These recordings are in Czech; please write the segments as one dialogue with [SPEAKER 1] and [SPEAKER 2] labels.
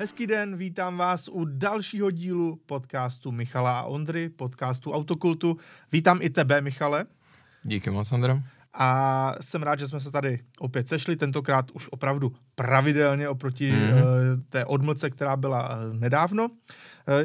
[SPEAKER 1] Hezký den, vítám vás u dalšího dílu podcastu Michala a Ondry, podcastu Autokultu. Vítám i tebe, Michale.
[SPEAKER 2] Díky moc, Andro.
[SPEAKER 1] A jsem rád, že jsme se tady opět sešli, tentokrát už opravdu pravidelně oproti mm-hmm. uh, té odmlce, která byla uh, nedávno. Uh,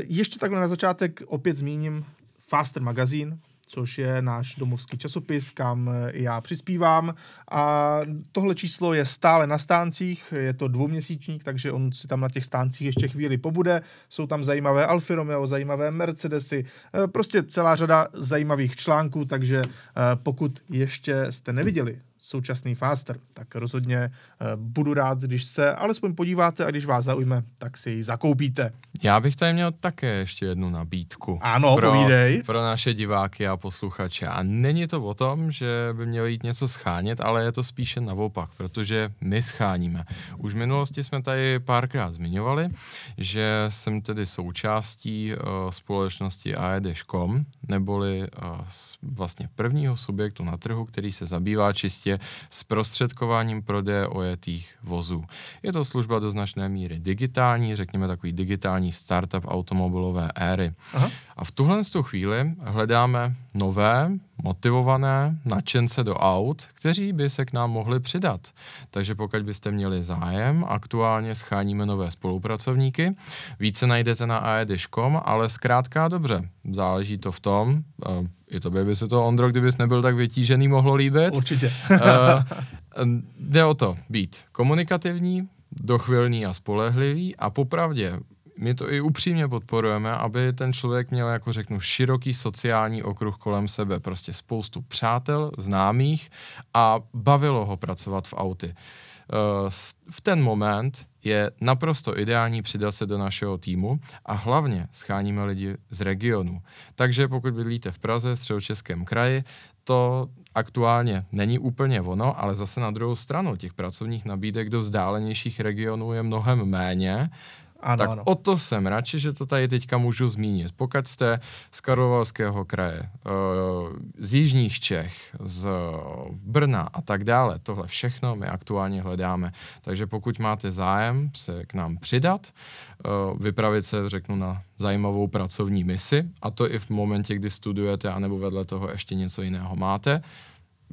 [SPEAKER 1] ještě takhle na začátek opět zmíním Faster Magazine, což je náš domovský časopis, kam já přispívám. A tohle číslo je stále na stáncích, je to dvouměsíčník, takže on si tam na těch stáncích ještě chvíli pobude. Jsou tam zajímavé Alfa Romeo, zajímavé Mercedesy, eh, prostě celá řada zajímavých článků, takže eh, pokud ještě jste neviděli současný Faster, tak rozhodně uh, budu rád, když se alespoň podíváte a když vás zaujme, tak si ji zakoupíte.
[SPEAKER 2] Já bych tady měl také ještě jednu nabídku.
[SPEAKER 1] Ano, pro, povídej.
[SPEAKER 2] Pro naše diváky a posluchače. A není to o tom, že by mělo jít něco schánět, ale je to spíše naopak, protože my scháníme. Už v minulosti jsme tady párkrát zmiňovali, že jsem tedy součástí uh, společnosti aedeš.com, neboli uh, vlastně prvního subjektu na trhu, který se zabývá čistě s prostředkováním prodeje ojetých vozů. Je to služba do značné míry digitální, řekněme takový digitální startup automobilové éry. Aha. A v tuhle chvíli hledáme nové, motivované nadšence do aut, kteří by se k nám mohli přidat. Takže pokud byste měli zájem, aktuálně scháníme nové spolupracovníky. Více najdete na aedish.com, ale zkrátka dobře, záleží to v tom, uh, i tobě by se to, Ondro, kdybys nebyl tak vytížený, mohlo líbit.
[SPEAKER 1] Určitě.
[SPEAKER 2] uh, jde o to být komunikativní, dochvilný a spolehlivý a popravdě my to i upřímně podporujeme, aby ten člověk měl, jako řeknu, široký sociální okruh kolem sebe, prostě spoustu přátel, známých a bavilo ho pracovat v auty. Eh, v ten moment je naprosto ideální přidat se do našeho týmu a hlavně scháníme lidi z regionu. Takže pokud bydlíte v Praze, středočeském kraji, to aktuálně není úplně ono, ale zase na druhou stranu těch pracovních nabídek do vzdálenějších regionů je mnohem méně, ano, tak ano. o to jsem radši, že to tady teďka můžu zmínit. Pokud jste z Karlovarského kraje, eh, z Jižních Čech, z Brna a tak dále, tohle všechno my aktuálně hledáme. Takže pokud máte zájem se k nám přidat, eh, vypravit se, řeknu, na zajímavou pracovní misi, a to i v momentě, kdy studujete, anebo vedle toho ještě něco jiného máte,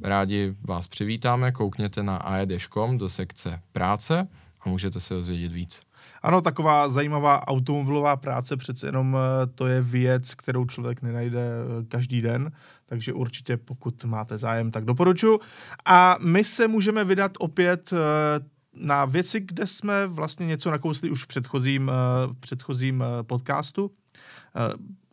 [SPEAKER 2] rádi vás přivítáme, koukněte na aed.com do sekce práce a můžete se dozvědět víc.
[SPEAKER 1] Ano, taková zajímavá automobilová práce, přece jenom eh, to je věc, kterou člověk nenajde eh, každý den, takže určitě pokud máte zájem, tak doporučuji. A my se můžeme vydat opět eh, na věci, kde jsme vlastně něco nakousli už v předchozím, předchozím podcastu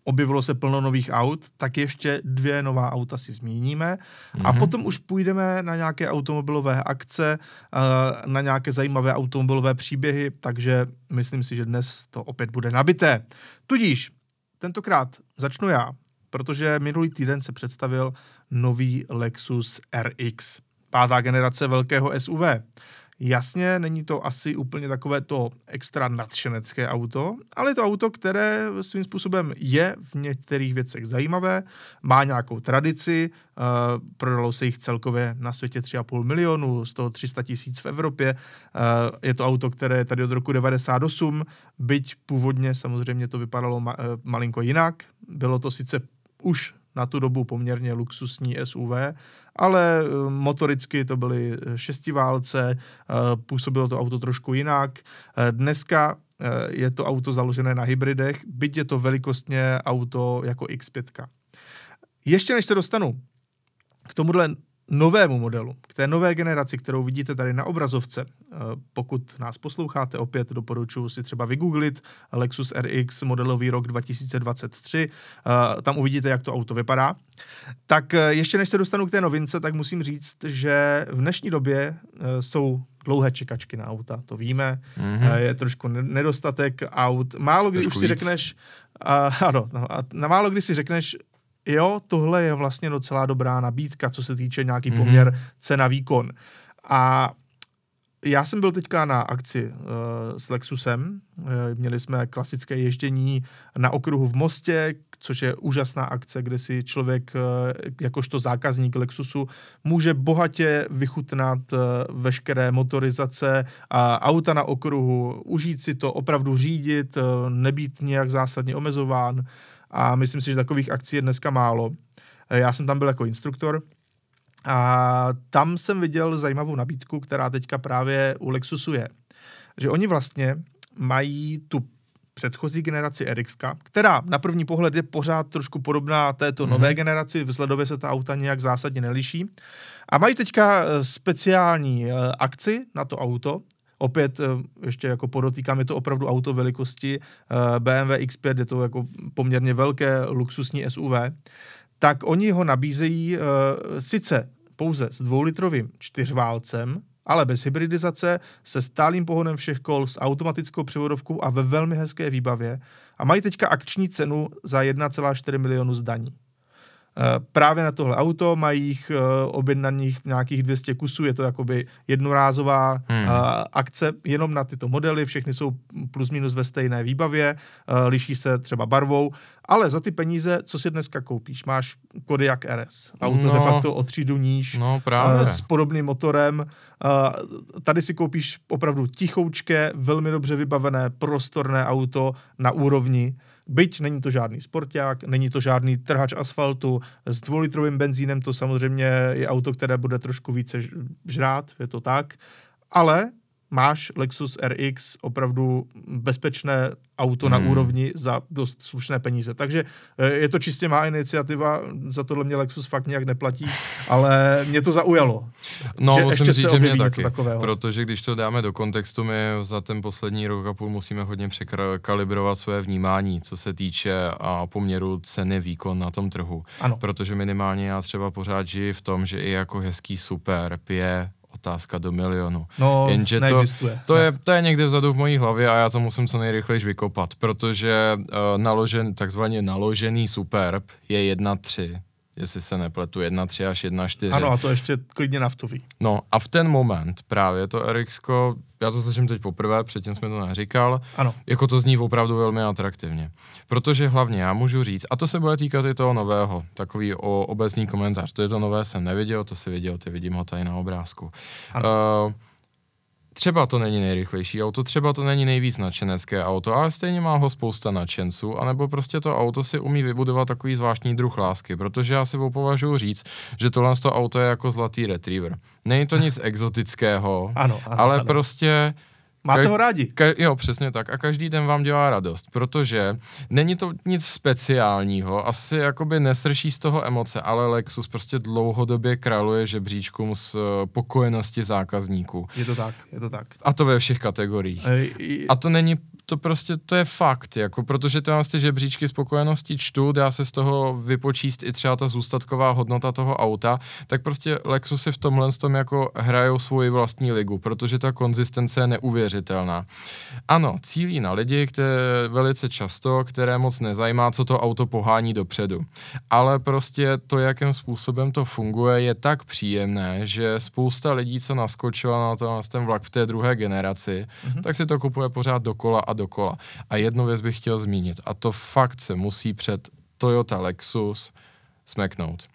[SPEAKER 1] objevilo se plno nových aut, tak ještě dvě nová auta si zmíníme mm-hmm. a mhm. potom už půjdeme na nějaké automobilové akce, eh, na nějaké zajímavé automobilové příběhy, takže myslím si, že dnes to opět bude nabité. Tudíž tentokrát začnu já, protože minulý týden se představil nový Lexus RX, pátá generace velkého SUV. Jasně, není to asi úplně takové to extra nadšenecké auto, ale je to auto, které svým způsobem je v některých věcech zajímavé, má nějakou tradici, uh, prodalo se jich celkově na světě 3,5 milionu, z toho 300 tisíc v Evropě. Uh, je to auto, které je tady od roku 98, byť původně samozřejmě to vypadalo ma- uh, malinko jinak. Bylo to sice už na tu dobu poměrně luxusní SUV, ale eh, motoricky to byly eh, šestiválce, eh, působilo to auto trošku jinak. Dneska je to auto založené na hybridech, byť je to velikostně auto jako X5. Ještě než se dostanu k tomuhle novému modelu, k té nové generaci, kterou vidíte tady na obrazovce. Eh, pokud nás posloucháte, opět doporučuji si třeba vygooglit Lexus RX modelový rok 2023, eh, tam uvidíte, jak to auto vypadá. Tak eh, ještě než se dostanu k té novince, tak musím říct, že v dnešní době jsou dlouhé čekačky na auta, to víme, mm-hmm. je trošku nedostatek aut. Málo kdy trošku už si víc. řekneš, uh, ano, no, a na málo kdy si řekneš, jo, tohle je vlastně docela dobrá nabídka, co se týče nějaký mm-hmm. poměr cena-výkon. A já jsem byl teďka na akci uh, s Lexusem. Uh, měli jsme klasické ježdění na okruhu v Mostě, což je úžasná akce, kde si člověk uh, jakožto zákazník Lexusu může bohatě vychutnat uh, veškeré motorizace a auta na okruhu, užít si to, opravdu řídit, uh, nebýt nějak zásadně omezován. A myslím si, že takových akcí je dneska málo. Já jsem tam byl jako instruktor, a tam jsem viděl zajímavou nabídku, která teďka právě u Lexusu je. Že oni vlastně mají tu předchozí generaci RX, která na první pohled je pořád trošku podobná této mm-hmm. nové generaci, vzhledově se ta auta nějak zásadně neliší. A mají teďka eh, speciální eh, akci na to auto, Opět eh, ještě jako podotýkám, je to opravdu auto velikosti BMW X5, je to jako poměrně velké luxusní SUV tak oni ho nabízejí uh, sice pouze s dvoulitrovým čtyřválcem, ale bez hybridizace, se stálým pohonem všech kol, s automatickou převodovkou a ve velmi hezké výbavě. A mají teďka akční cenu za 1,4 milionu zdaní. Eh, právě na tohle auto, mají jich eh, objednaných nějakých 200 kusů, je to jakoby jednorázová hmm. Eh, akce jenom na tyto modely, všechny jsou plus minus ve stejné výbavě, liší se třeba barvou, ale za ty peníze, co si dneska koupíš? Máš Kodiaq RS, auto no, de facto o třídu níž,
[SPEAKER 2] no, právě.
[SPEAKER 1] s podobným motorem, tady si koupíš opravdu tichoučké, velmi dobře vybavené, prostorné auto na úrovni, Byť není to žádný sporták, není to žádný trhač asfaltu, s dvoulitrovým benzínem to samozřejmě je auto, které bude trošku více žrát, je to tak, ale máš Lexus RX opravdu bezpečné auto hmm. na úrovni za dost slušné peníze. Takže eh, je to čistě má iniciativa, za tohle mě Lexus fakt nějak neplatí, ale mě to zaujalo.
[SPEAKER 2] No, že musím říct, že mě taky, takového. protože když to dáme do kontextu, my za ten poslední rok a půl musíme hodně překalibrovat své vnímání, co se týče a poměru ceny výkon na tom trhu.
[SPEAKER 1] Ano.
[SPEAKER 2] Protože minimálně já třeba pořád žiji v tom, že i jako hezký super je otázka do milionu.
[SPEAKER 1] No, Jenže to,
[SPEAKER 2] to, je, to je někde vzadu v mojí hlavě a já to musím co nejrychleji vykopat, protože uh, naložen, takzvaně naložený Superb je 1.3 jestli se nepletu, 1.3 až 1.4.
[SPEAKER 1] Ano, a to ještě klidně naftový.
[SPEAKER 2] No a v ten moment právě to RX, já to slyším teď poprvé, předtím jsme to neříkal,
[SPEAKER 1] ano.
[SPEAKER 2] jako to zní opravdu velmi atraktivně. Protože hlavně já můžu říct, a to se bude týkat i toho nového, takový o obecný komentář, to je to nové jsem neviděl, to si viděl, ty vidím ho tady na obrázku. Ano. Uh, Třeba to není nejrychlejší auto, třeba to není nejvíc nadšenecké auto, ale stejně má ho spousta nadšenců, anebo prostě to auto si umí vybudovat takový zvláštní druh lásky, protože já si považuji říct, že tohle to auto je jako zlatý retriever. Není to nic exotického,
[SPEAKER 1] ano, ano,
[SPEAKER 2] ale
[SPEAKER 1] ano.
[SPEAKER 2] prostě
[SPEAKER 1] Máte ho rádi.
[SPEAKER 2] Ka- jo, přesně tak. A každý den vám dělá radost, protože není to nic speciálního, asi jakoby nesrší z toho emoce, ale Lexus prostě dlouhodobě králuje žebříčkům z uh, pokojenosti zákazníků.
[SPEAKER 1] Je to tak, je to tak.
[SPEAKER 2] A to ve všech kategoriích.
[SPEAKER 1] Ej,
[SPEAKER 2] A to není to prostě, to je fakt, jako, protože ty ty žebříčky spokojenosti čtu, dá se z toho vypočíst i třeba ta zůstatková hodnota toho auta, tak prostě Lexusy v tomhle tom jako hrajou svoji vlastní ligu, protože ta konzistence je neuvěřitelná. Ano, cílí na lidi, které velice často, které moc nezajímá, co to auto pohání dopředu. Ale prostě to, jakým způsobem to funguje, je tak příjemné, že spousta lidí, co naskočila na, to, na ten vlak v té druhé generaci, mm-hmm. tak si to kupuje pořád dokola a dokola. A jednu věc bych chtěl zmínit, a to fakt se musí před Toyota Lexus smeknout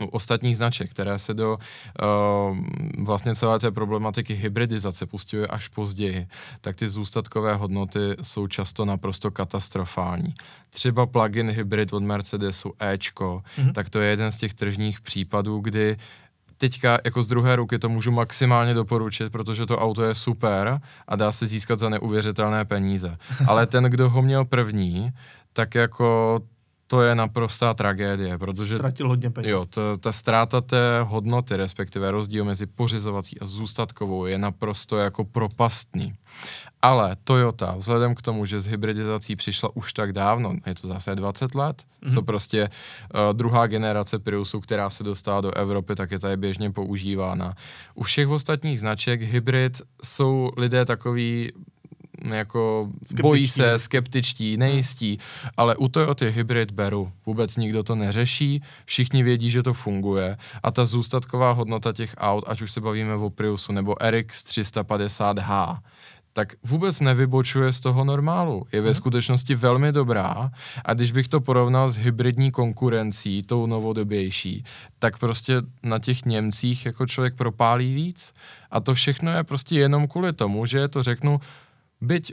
[SPEAKER 2] u ostatních značek, které se do uh, vlastně celé té problematiky hybridizace pustily až později, tak ty zůstatkové hodnoty jsou často naprosto katastrofální. Třeba plug-in hybrid od Mercedesu Ečko, mm-hmm. tak to je jeden z těch tržních případů, kdy teďka jako z druhé ruky to můžu maximálně doporučit, protože to auto je super a dá se získat za neuvěřitelné peníze. Ale ten, kdo ho měl první, tak jako to je naprostá tragédie, protože...
[SPEAKER 1] Ztratil hodně peněz.
[SPEAKER 2] Jo, to, ta ztráta té hodnoty, respektive rozdíl mezi pořizovací a zůstatkovou je naprosto jako propastný. Ale Toyota, vzhledem k tomu, že s hybridizací přišla už tak dávno, je to zase 20 let, mm-hmm. co prostě uh, druhá generace Priusu, která se dostala do Evropy, tak je tady běžně používána. U všech ostatních značek hybrid jsou lidé takový jako
[SPEAKER 1] Skeptičtí.
[SPEAKER 2] bojí se, skeptičtí, nejistí, ale u Toyota hybrid beru. Vůbec nikdo to neřeší, všichni vědí, že to funguje a ta zůstatková hodnota těch aut, ať už se bavíme o Priusu nebo RX 350H, tak vůbec nevybočuje z toho normálu. Je ve skutečnosti velmi dobrá a když bych to porovnal s hybridní konkurencí, tou novodobější, tak prostě na těch Němcích jako člověk propálí víc. A to všechno je prostě jenom kvůli tomu, že je to řeknu, byť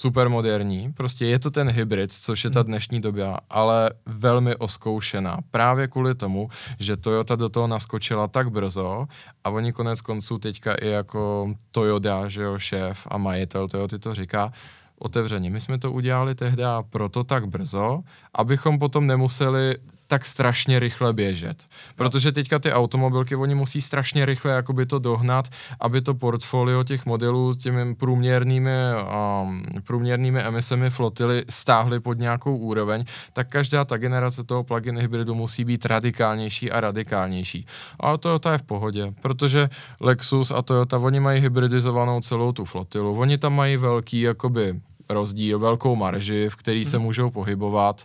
[SPEAKER 2] super moderní, prostě je to ten hybrid, což je ta dnešní doba, ale velmi oskoušená. Právě kvůli tomu, že Toyota do toho naskočila tak brzo a oni konec konců teďka i jako Toyota, že jo, šéf a majitel Toyota to říká, otevřeně. My jsme to udělali tehdy a proto tak brzo, abychom potom nemuseli tak strašně rychle běžet. Protože teďka ty automobilky, oni musí strašně rychle jakoby to dohnat, aby to portfolio těch modelů těmi průměrnými, um, průměrnými emisemi flotily stáhly pod nějakou úroveň, tak každá ta generace toho plug-in hybridu musí být radikálnější a radikálnější. A Toyota je v pohodě, protože Lexus a Toyota, oni mají hybridizovanou celou tu flotilu. Oni tam mají velký jakoby rozdíl, velkou marži, v který se můžou pohybovat.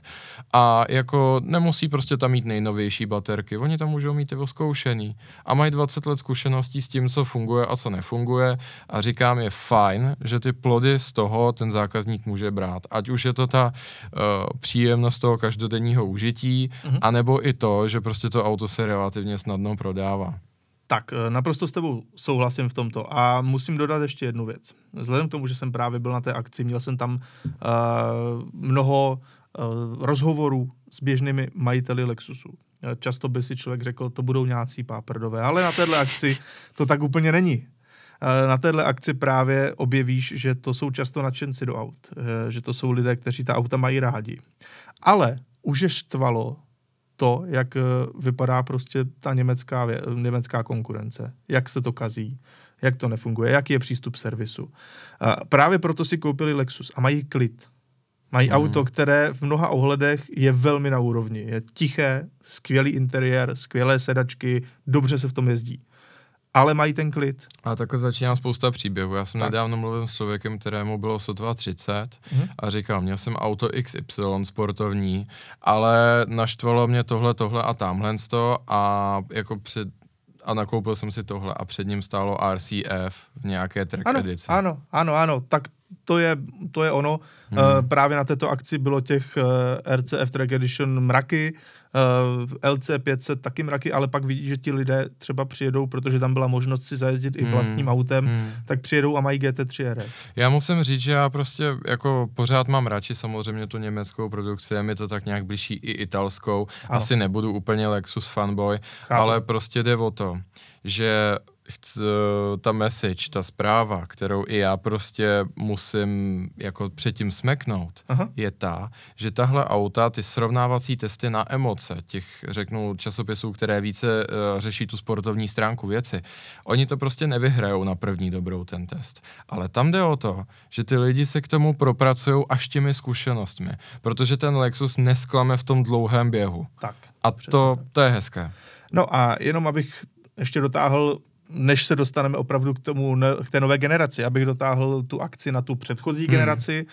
[SPEAKER 2] A jako nemusí prostě tam mít nejnovější baterky, oni tam můžou mít i oskoušený a mají 20 let zkušeností s tím, co funguje a co nefunguje. A říkám, je fajn, že ty plody z toho ten zákazník může brát, ať už je to ta uh, příjemnost toho každodenního užití, anebo i to, že prostě to auto se relativně snadno prodává.
[SPEAKER 1] Tak, eh, naprosto s tebou souhlasím v tomto. A musím dodat ještě jednu věc. Vzhledem k tomu, že jsem právě byl na té akci, měl jsem tam uh, mnoho uh, rozhovorů s běžnými majiteli Lexusu. Často by si člověk řekl, to budou nějací páprdové, ale na téhle akci to tak úplně není. Na téhle akci právě objevíš, že to jsou často nadšenci do aut, že to jsou lidé, kteří ta auta mají rádi. Ale už je štvalo to, jak eh, vypadá prostě ta německá, německá konkurence, jak se to kazí, jak to nefunguje, jaký je přístup servisu. A právě proto si koupili Lexus a mají klid. Mají mm. auto, které v mnoha ohledech je velmi na úrovni. Je tiché, skvělý interiér, skvělé sedačky, dobře se v tom jezdí. Ale mají ten klid.
[SPEAKER 2] A takhle začíná spousta příběhů. Já jsem
[SPEAKER 1] Tak.
[SPEAKER 2] nedávno mluvil s člověkem, kterému bylo sotva 30
[SPEAKER 1] Mhm.
[SPEAKER 2] a říkal, měl jsem auto XY sportovní, ale naštvalo mě tohle, tohle a tamhle to a jako před a nakoupil jsem si tohle a před ním stálo RCF v nějaké track
[SPEAKER 1] Ano,
[SPEAKER 2] edici.
[SPEAKER 1] ano, ano, ano. Tak to je, to je ono. Hmm. Uh, právě na této akci bylo těch uh, RCF Track Edition mraky, uh, LC 500 taky mraky, ale pak vidí, že ti lidé třeba přijedou, protože tam byla možnost si zajezdit i
[SPEAKER 2] Hmm.
[SPEAKER 1] vlastním autem,
[SPEAKER 2] Hmm.
[SPEAKER 1] tak přijedou a mají GT3 RS.
[SPEAKER 2] Já musím říct, že já prostě jako pořád mám radši samozřejmě tu německou produkci, je mi to tak nějak blížší i italskou.
[SPEAKER 1] Ano.
[SPEAKER 2] Asi nebudu úplně Lexus fanboy,
[SPEAKER 1] Chápu.
[SPEAKER 2] ale prostě jde o to, že chc, ta message, ta zpráva, kterou i já prostě musím jako předtím smeknout,
[SPEAKER 1] Aha.
[SPEAKER 2] je ta, že tahle auta, ty srovnávací testy na emoce, těch řeknu časopisů, které více uh, řeší tu sportovní stránku věci, oni to prostě nevyhrajou na první dobrou ten test. Ale tam jde o to, že ty lidi se k tomu propracují až těmi zkušenostmi, protože ten Lexus nesklame v tom dlouhém běhu.
[SPEAKER 1] Tak.
[SPEAKER 2] A to,
[SPEAKER 1] tak.
[SPEAKER 2] to je hezké.
[SPEAKER 1] No a jenom abych ještě dotáhl, než se dostaneme opravdu k tomu, k té nové generaci, abych dotáhl tu akci na tu předchozí
[SPEAKER 2] Hmm.
[SPEAKER 1] generaci.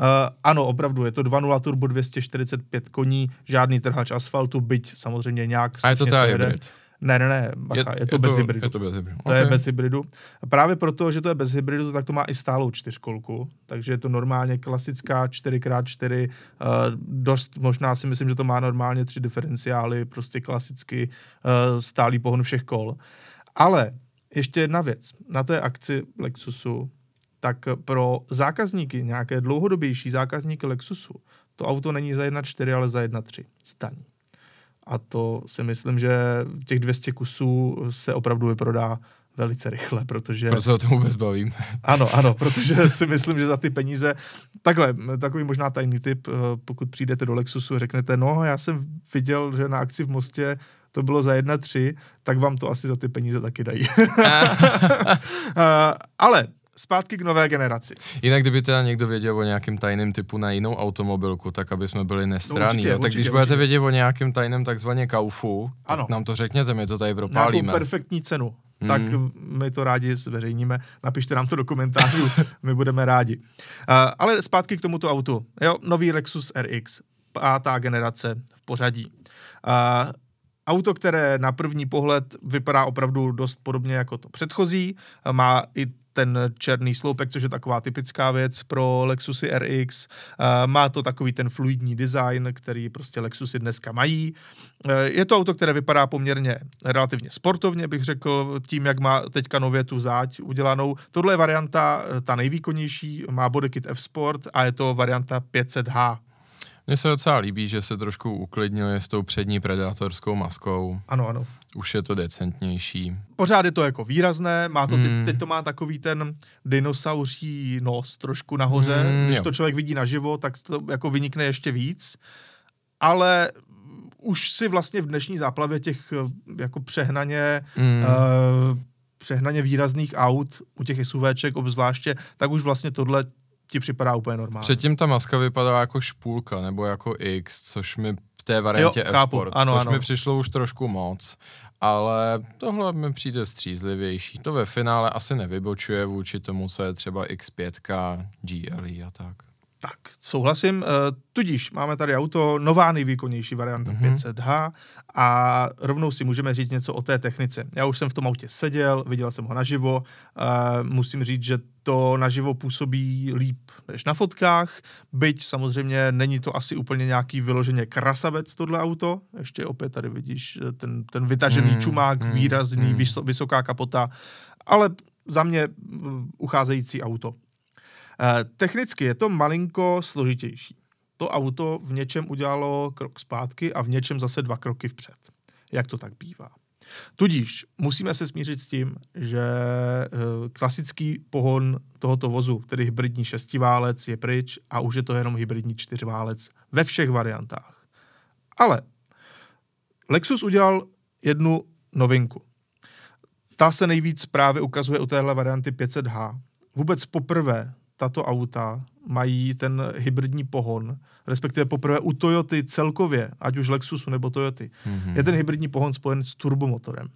[SPEAKER 1] Uh, ano, opravdu, je to 2.0 turbo 245 koní, žádný trhač asfaltu, byť samozřejmě nějak...
[SPEAKER 2] A je to ta hybrid.
[SPEAKER 1] Ne, ne, ne, bacha, je, je to bez hybridu.
[SPEAKER 2] Je to bez hybridu.
[SPEAKER 1] To je
[SPEAKER 2] Ok.
[SPEAKER 1] bez hybridu. A právě proto, že to je bez hybridu, tak to má i stálou čtyřkolku. Takže je to normálně klasická 4x4. Uh, dost, možná si myslím, že to má normálně tři diferenciály, prostě klasicky uh, stálý pohon všech kol. Ale ještě jedna věc. Na té akci Lexusu, tak pro zákazníky, nějaké dlouhodobější zákazníky Lexusu, to auto není za 1.4, ale za 1.3 staní. A to si myslím, že těch 200 kusů se opravdu vyprodá velice rychle, protože...
[SPEAKER 2] Proč se o tom vůbec bavím?
[SPEAKER 1] Ano, ano, protože si myslím, že za ty peníze... Takhle, takový možná tajný tip, eh, pokud přijdete do Lexusu, řeknete, no, já jsem viděl, že na akci v Mostě to bylo za 1,3, tak vám to asi za ty peníze taky dají. Ale zpátky k nové generaci.
[SPEAKER 2] Jinak, kdyby teda někdo věděl o nějakém tajném typu na jinou automobilku, tak aby jsme byli nestraní.
[SPEAKER 1] určitě,
[SPEAKER 2] jo? Tak
[SPEAKER 1] určitě,
[SPEAKER 2] když budete
[SPEAKER 1] určitě.
[SPEAKER 2] vědět o nějakém tajném takzvaně kaufu,
[SPEAKER 1] Ano.
[SPEAKER 2] tak nám to řekněte, my to tady
[SPEAKER 1] Nějakou
[SPEAKER 2] propálíme.
[SPEAKER 1] perfektní cenu. mm. tak my to rádi zveřejníme. Napište nám to do komentářů, my budeme rádi. Uh, ale zpátky k tomuto autu. Jo, nový Lexus RX, pátá generace v pořadí. Uh, Auto, které na první pohled vypadá opravdu dost podobně jako to předchozí, má i ten černý sloupek, což je taková typická věc pro Lexusy RX. Má to takový ten fluidní design, který prostě Lexusy dneska mají. Je to auto, které vypadá poměrně relativně sportovně, bych řekl, tím, jak má teďka nově tu záď udělanou. Tohle je varianta, ta nejvýkonnější, má bodykit F-Sport a je to varianta 500H.
[SPEAKER 2] Mně se docela líbí, že se trošku uklidnili s tou přední predátorskou maskou.
[SPEAKER 1] Ano, ano.
[SPEAKER 2] Už je to decentnější.
[SPEAKER 1] Pořád je to jako výrazné, má to, mm. teď, hmm. teď to má takový ten dinosauří nos trošku nahoře. Mm, Když jo. to člověk vidí naživo, tak to jako vynikne ještě víc. Ale už si vlastně v dnešní záplavě těch jako přehnaně mm. uh, přehnaně výrazných aut, u těch SUVček obzvláště, tak už vlastně tohle ti připadá úplně normálně.
[SPEAKER 2] Předtím ta maska vypadala jako špůlka nebo jako X, což mi v té variantě jo, F-Sport, ano, což ano. mi přišlo už trošku moc. Ale tohle mi přijde střízlivější. To ve finále asi nevybočuje vůči tomu, co je třeba X5, GLE a tak.
[SPEAKER 1] Tak, souhlasím. Eh, tudíž máme tady auto, nová nejvýkonnější varianta mm-hmm. 500H a rovnou si můžeme říct něco o té technice. Já už jsem v tom autě seděl, viděl jsem ho naživo, musím říct, že to naživo působí líp než na fotkách, byť samozřejmě není to asi úplně nějaký vyloženě krasavec tohle auto, ještě opět tady vidíš eh, ten, ten vytažený mm, čumák, mm, výrazný, mm. vysoká kapota, ale za mě mm, ucházející auto. Eh, technicky je to malinko složitější. To auto v něčem udělalo krok zpátky a v něčem zase dva kroky vpřed. Jak to tak bývá. Tudíž musíme se smířit s tím, že eh, klasický pohon tohoto vozu, tedy hybridní šestiválec, je pryč a už je to jenom hybridní čtyřválec ve všech variantách. Ale Lexus udělal jednu novinku. Ta se nejvíc právě ukazuje u téhle varianty 500H. Vůbec poprvé tato auta mají ten hybridní pohon, respektive poprvé u Toyoty celkově, ať už Lexusu nebo Toyoty, mm-hmm. je ten hybridní pohon spojen s turbomotorem.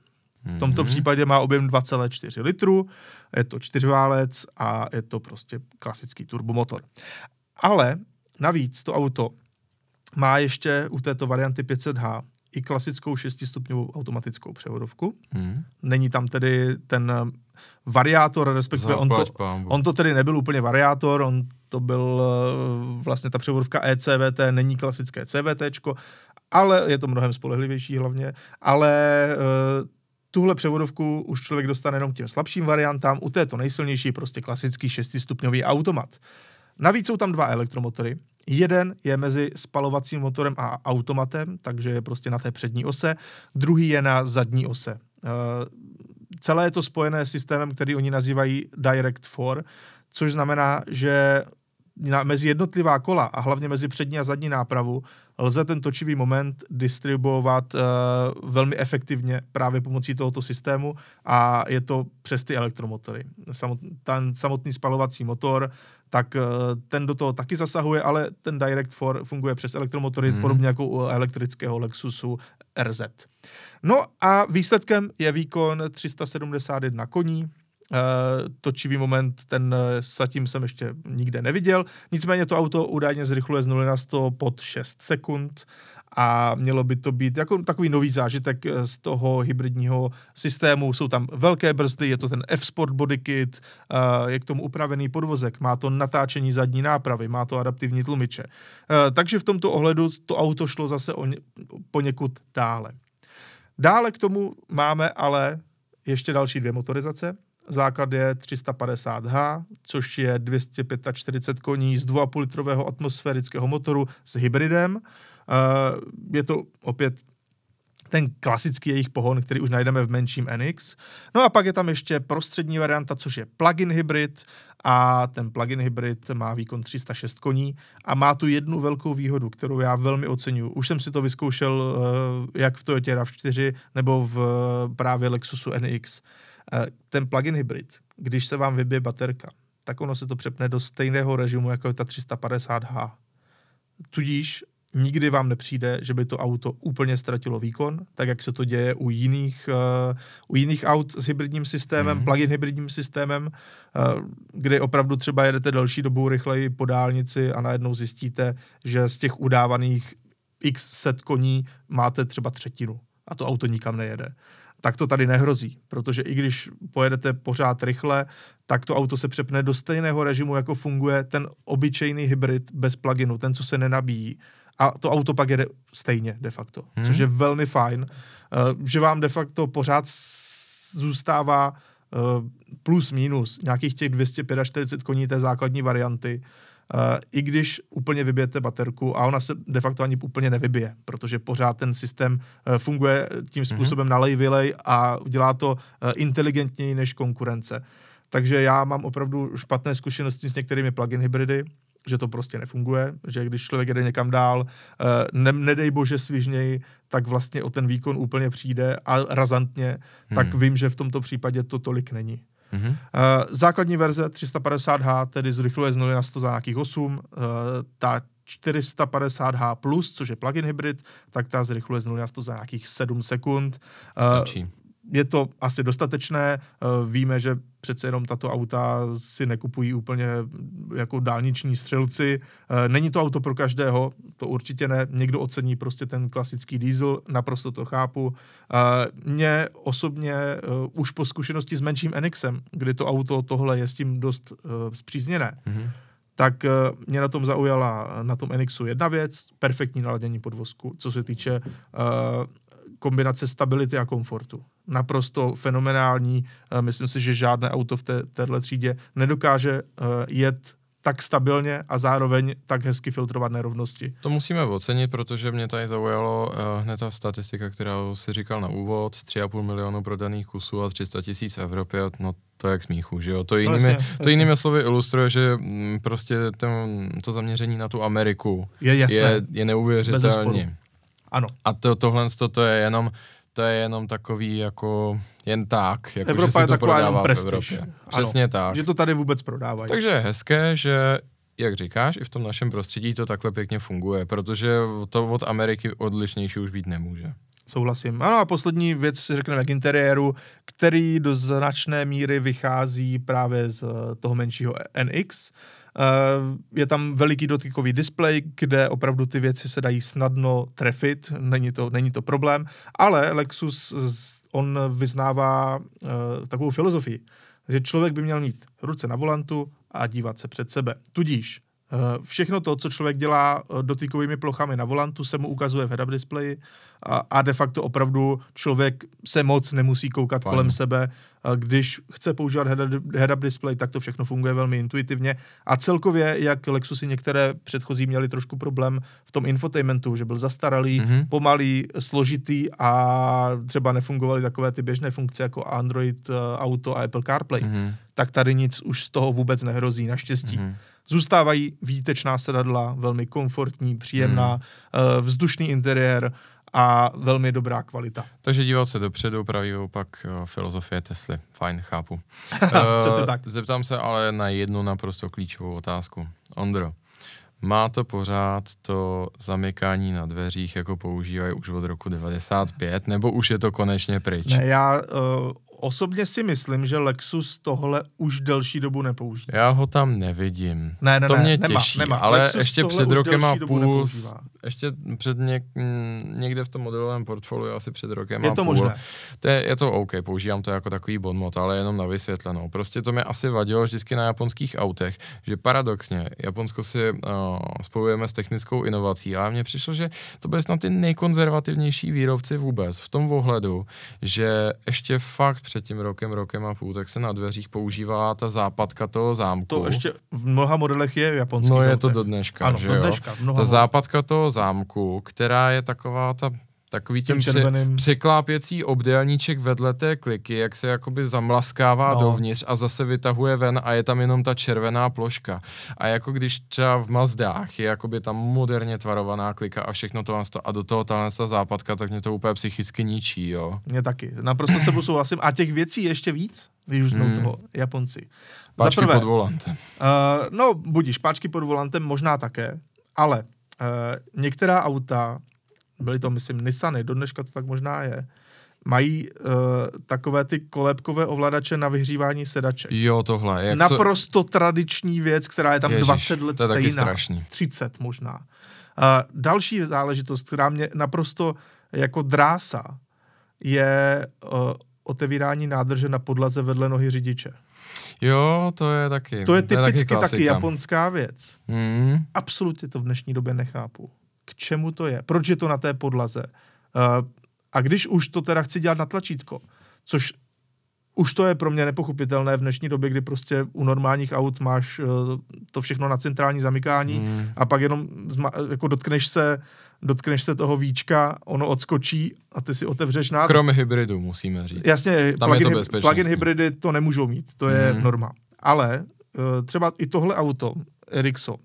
[SPEAKER 1] V tomto mm-hmm. případě má objem 2,4 litru, je to čtyřválec a je to prostě klasický turbomotor. Ale navíc to auto má ještě u této varianty 500H i klasickou šestistupňovou automatickou převodovku. Hmm. Není tam tedy ten variátor, respektive on to, on to tedy nebyl úplně variátor, on to byl eh, vlastně ta převodovka ECVT, není klasické CVT, ale je to mnohem spolehlivější hlavně, ale uh, tuhle převodovku už člověk dostane jenom k těm slabším variantám, u této nejsilnější prostě klasický šestistupňový automat. Navíc jsou tam dva elektromotory, Jeden je mezi spalovacím motorem a automatem, takže je prostě na té přední ose, druhý je na zadní ose. Uh, celé je to spojené s systémem, který oni nazývají Direct 4, což znamená, že na, mezi jednotlivá kola a hlavně mezi přední a zadní nápravu lze ten točivý moment distribuovat uh, velmi efektivně právě pomocí tohoto systému a je to přes ty elektromotory. Samot, ten samotný spalovací motor tak uh, ten do toho taky zasahuje, ale ten Direct 4 funguje přes elektromotory, hmm. podobně jako u elektrického Lexusu RZ. No a výsledkem je výkon 371 koní, Uh, točivý moment, ten uh, zatím jsem ještě nikde neviděl. Nicméně to auto údajně zrychluje z 0 na 100 pod 6 sekund a mělo by to být jako takový nový zážitek eh, z toho hybridního systému. Jsou tam velké brzdy, je to ten F-Sport Body Kit, je k tomu upravený podvozek, má to natáčení zadní nápravy, má to adaptivní tlmiče. Takže v tomto ohledu to auto šlo zase o ně, poněkud dále. Dále k tomu máme ale ještě další dvě motorizace. Základ je 350H, což je 245 koní z 2,5 litrového atmosférického motoru s hybridem. Eh, je to opět ten klasický jejich pohon, který už najdeme v menším NX. No a pak je tam ještě prostřední varianta, což je plug-in hybrid a ten plug-in hybrid má výkon 306 koní a má tu jednu velkou výhodu, kterou já velmi oceňuji. Už jsem si to vyzkoušel eh, jak v Toyota RAV4 nebo v právě Lexusu NX. Eh, ten plug-in hybrid, když se vám vybije baterka, tak ono se to přepne do stejného režimu, jako je ta 350H. Tudíž nikdy vám nepřijde, že by to auto úplně ztratilo výkon, tak jak se to děje u jiných, uh, u jiných aut s hybridním systémem, mm-hmm. plug-in hybridním systémem, uh, kdy opravdu třeba jedete delší dobu rychleji po dálnici a najednou zjistíte, že z těch udávaných x set koní máte třeba třetinu a to auto nikam nejede tak to tady nehrozí, protože i když pojedete pořád rychle, tak to auto se přepne do stejného režimu, jako funguje ten obyčejný hybrid bez pluginu, ten, co se nenabíjí. A to auto pak jede stejně de facto, hmm. což je velmi fajn, uh, že vám de facto pořád zůstává uh, plus minus nějakých těch 245 koní té základní varianty, Uh, I když úplně vybijete baterku a ona se de facto ani úplně nevybije, protože pořád ten systém uh, funguje tím mhm. způsobem mm-hmm. nalej vylej a dělá to uh, inteligentněji než konkurence. Takže já mám opravdu špatné zkušenosti s některými plug-in hybridy, že to prostě nefunguje, že když člověk jede někam dál, ne, nedej bože svižněji, tak vlastně o ten výkon úplně přijde a razantně, hmm. tak vím, že v tomto případě to tolik není. Mm-hmm. Uh, základní verze 350H tedy zrychluje z 0 na 100 za nějakých 8, uh, ta 450H+, což je plug-in hybrid, tak ta zrychluje z 0 na 100 za nějakých 7 sekund. Uh, je to asi dostatečné. Víme, že přece jenom tato auta si nekupují úplně jako dálniční střelci. Není to auto pro každého, to určitě ne. Někdo ocení prostě ten klasický diesel, naprosto to chápu. Mně osobně už po zkušenosti s menším Enixem, kdy to auto tohle je s tím dost zpřízněné, mm-hmm tak mě na tom zaujala na tom Enixu jedna věc, perfektní naladění podvozku, co se týče uh, kombinace stability a komfortu naprosto fenomenální. Eh, myslím si, že žádné auto v té, téhle třídě nedokáže eh, jet tak stabilně a zároveň tak hezky filtrovat nerovnosti.
[SPEAKER 2] To musíme ocenit, protože mě tady zaujalo uh, hned ta statistika, kterou si říkal na úvod, 3,5 milionu prodaných kusů a 300 tisíc v Evropě, no to je jak smíchu, že jo? To, jinými, no jasně, to jinými slovy ilustruje, že mm, prostě ten, to zaměření na tu Ameriku
[SPEAKER 1] je, jasné.
[SPEAKER 2] je, je neuvěřitelně.
[SPEAKER 1] Ano.
[SPEAKER 2] A to, tohle to je jenom to je jenom takový jako jen tak, jako
[SPEAKER 1] Evropa
[SPEAKER 2] že se
[SPEAKER 1] je
[SPEAKER 2] to prodává
[SPEAKER 1] prestiž.
[SPEAKER 2] v Evropě. Přesně
[SPEAKER 1] ano,
[SPEAKER 2] tak.
[SPEAKER 1] Že to tady vůbec prodávají.
[SPEAKER 2] Takže je hezké, že jak říkáš, i v tom našem prostředí to takhle pěkně funguje, protože to od Ameriky odlišnější už být nemůže.
[SPEAKER 1] Souhlasím. Ano a poslední věc si řekneme k interiéru, který do značné míry vychází právě z toho menšího NX. Uh, je tam veliký dotykový displej, kde opravdu ty věci se dají snadno trefit, není to, není to problém, ale Lexus on vyznává uh, takovou filozofii, že člověk by měl mít ruce na volantu a dívat se před sebe. Tudíž Eh, všechno to, co člověk dělá eh, dotykovými plochami na volantu, se mu ukazuje v head-up displeji a, a de facto opravdu člověk se moc nemusí koukat Fajn. kolem sebe. Když chce používat head-up display, tak to všechno funguje velmi intuitivně. A celkově, jak Lexusy některé předchozí měli trošku problém v tom infotainmentu, že byl zastaralý, mm-hmm. pomalý, složitý a třeba nefungovaly takové ty běžné funkce jako Android eh, Auto a Apple CarPlay, mm-hmm. tak tady nic už z toho vůbec nehrozí, naštěstí. Mm-hmm. Zůstávají výtečná sedadla, velmi komfortní, příjemná, hmm. uh, vzdušný interiér a velmi dobrá kvalita.
[SPEAKER 2] Takže dívat se dopředu, pravý opak uh, filozofie Tesly. Fajn, chápu.
[SPEAKER 1] uh, tak.
[SPEAKER 2] Zeptám se ale na jednu naprosto klíčovou otázku. Ondro, má to pořád to zamykání na dveřích, jako používají už od roku 95, nebo už je to konečně pryč?
[SPEAKER 1] Ne, já uh, osobně si myslím, že Lexus tohle už delší dobu nepoužívá.
[SPEAKER 2] Já ho tam nevidím.
[SPEAKER 1] Ne, ne,
[SPEAKER 2] to mě
[SPEAKER 1] ne,
[SPEAKER 2] těší,
[SPEAKER 1] nemá,
[SPEAKER 2] ale
[SPEAKER 1] Lexus
[SPEAKER 2] ještě před rokem a půl, ještě před něk, někde v tom modelovém portfoliu, asi před rokem
[SPEAKER 1] je
[SPEAKER 2] a
[SPEAKER 1] to
[SPEAKER 2] půl.
[SPEAKER 1] Možné.
[SPEAKER 2] To je, je to OK, používám to jako takový bonmot, ale jenom na vysvětlenou. Prostě to mě asi vadilo vždycky na japonských autech, že paradoxně Japonsko si uh, spojujeme s technickou inovací, ale mně přišlo, že to byly snad ty nejkonzervativnější výrobci vůbec v tom ohledu, že ještě fakt před tím rokem, rokem a půl, tak se na dveřích používá ta západka toho zámku.
[SPEAKER 1] To ještě v mnoha modelech je japonský.
[SPEAKER 2] No je to do dneška,
[SPEAKER 1] ano,
[SPEAKER 2] že
[SPEAKER 1] do
[SPEAKER 2] dneška, jo? Ta západka toho zámku, která je taková ta takový ten při, překlápěcí obdélníček vedle té kliky, jak se jakoby zamlaskává no. dovnitř a zase vytahuje ven a je tam jenom ta červená ploška. A jako když třeba v Mazdách je jakoby tam moderně tvarovaná klika a všechno to a do toho ta západka, tak mě to úplně psychicky ničí, jo.
[SPEAKER 1] Mě taky. Naprosto se souhlasím. A těch věcí ještě víc, když už hmm. toho Japonci.
[SPEAKER 2] Páčky prvé, pod volantem.
[SPEAKER 1] Uh, no, budíš, páčky pod volantem možná také, ale některá auta, byly to, myslím, Nissany, do dneška to tak možná je, mají uh, takové ty kolébkové ovladače na vyhřívání sedaček.
[SPEAKER 2] Jo, tohle.
[SPEAKER 1] Jak Naprosto co... tradiční věc, která je tam Ježiš, 20 let
[SPEAKER 2] to je
[SPEAKER 1] stejná.
[SPEAKER 2] Strašný.
[SPEAKER 1] 30 možná. Uh, další záležitost, která mě naprosto jako drása, je uh, otevírání nádrže na podlaze vedle nohy řidiče.
[SPEAKER 2] Jo, to je taky.
[SPEAKER 1] To je typicky to je taky, taky japonská věc.
[SPEAKER 2] Mm.
[SPEAKER 1] Absolutně to v dnešní době nechápu. K čemu to je? Proč je to na té podlaze? Uh, a když už to teda chci dělat na tlačítko, což už to je pro mě nepochopitelné v dnešní době, kdy prostě u normálních aut máš uh, to všechno na centrální zamykání mm. a pak jenom jako dotkneš se dotkneš se toho víčka, ono odskočí a ty si otevřeš nád.
[SPEAKER 2] Kromě hybridu, musíme říct.
[SPEAKER 1] Jasně, Tam plug-in, je to plug-in hybridy to nemůžou mít, to je mm. norma. Ale uh, třeba i tohle auto, Erixo,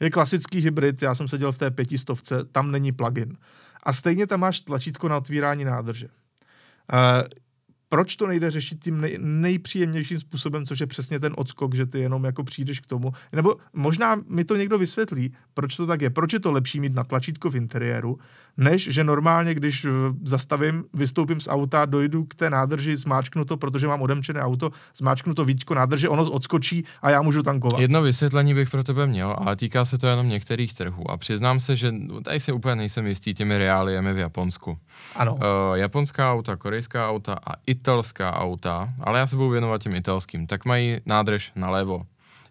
[SPEAKER 1] je klasický hybrid, já jsem seděl v té pětistovce, tam není plug-in. A stejně tam máš tlačítko na otvírání nádrže. Uh, proč to nejde řešit tím nej, nejpříjemnějším způsobem, což je přesně ten odskok, že ty jenom jako přijdeš k tomu. Nebo možná mi to někdo vysvětlí, proč to tak je. Proč je to lepší mít na tlačítko v interiéru, než že normálně, když eh, zastavím, vystoupím z auta, dojdu k té nádrži, zmáčknu to, protože mám odemčené auto, zmáčknu to víčko nádrže, ono odskočí a já můžu tankovat.
[SPEAKER 2] Jedno vysvětlení bych pro tebe měl, ale týká se to jenom některých trhů. A přiznám se, že tady si úplně nejsem jistý těmi reáliemi v Japonsku.
[SPEAKER 1] Ano. Uh,
[SPEAKER 2] japonská auta, korejská auta a italská auta, ale já se budu věnovat těm italským, tak mají nádrž nalevo.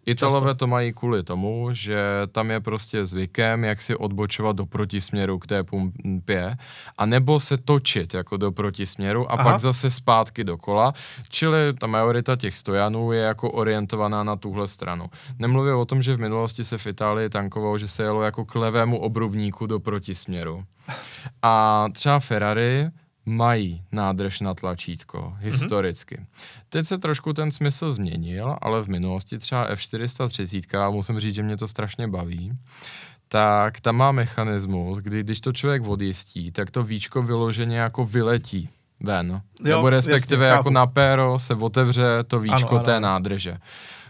[SPEAKER 2] Italové Často. to mají kvůli tomu, že tam je prostě zvykem, jak si odbočovat do protisměru k té pumpě, a nebo se točit jako do protisměru a Aha. pak zase zpátky dokola, čili ta majorita těch stojanů je jako orientovaná na tuhle stranu. Nemluvím o tom, že v minulosti se v Itálii tankovalo, že se jelo jako k levému obrubníku do protisměru. A třeba Ferrari mají nádrž na tlačítko, mhm. historicky. Mm-hmm. Teď se trošku ten smysl změnil, ale v minulosti třeba F430, a musím říct, že mě to strašně baví, tak tam má mechanismus, kdy když to člověk odjistí, tak to víčko vyloženě jako vyletí ven. Jo, Nebo respektive jasně, jako na péro se otevře to víčko ano, ano, té ano. nádrže.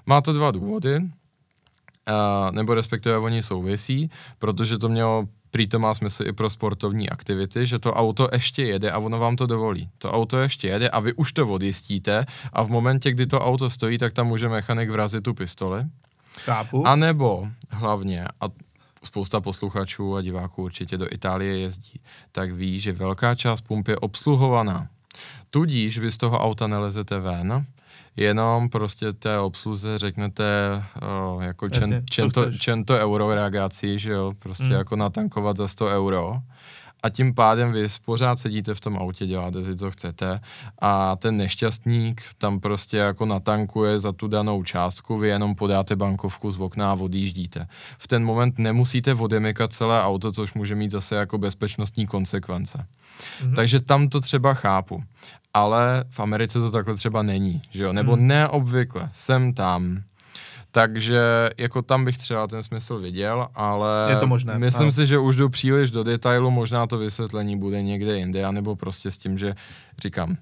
[SPEAKER 2] Má to dva důvody, uh, nebo respektive oni souvisí, protože to mělo prý to má smysl i pro sportovní aktivity, že to auto ještě jede a ono vám to dovolí. To auto ještě jede a vy už to odjistíte a v momentě, kdy to auto stojí, tak tam může mechanik vrazit tu pistoli.
[SPEAKER 1] Chápu.
[SPEAKER 2] A nebo hlavně, a spousta posluchačů a diváků určitě do Itálie jezdí, tak ví, že velká část pump je obsluhovaná. Tudíž vy z toho auta nelezete ven, jenom prostě té obsluze řeknete o, jako Jasně, čen, čento, čento euro reagací, že jo, prostě mm. jako natankovat za 100 euro a tím pádem vy pořád sedíte v tom autě, děláte si, co chcete a ten nešťastník tam prostě jako natankuje za tu danou částku, vy jenom podáte bankovku z okna a odjíždíte. V ten moment nemusíte odemykat celé auto, což může mít zase jako bezpečnostní konsekvence. Mm-hmm. Takže tam to třeba chápu. Ale v Americe to takhle třeba není, že jo? Nebo mm. neobvykle, jsem tam, takže jako tam bych třeba ten smysl viděl, ale
[SPEAKER 1] je to možné,
[SPEAKER 2] myslím ale... si, že už jdu příliš do detailu, možná to vysvětlení bude někde jinde, anebo prostě s tím, že říkám,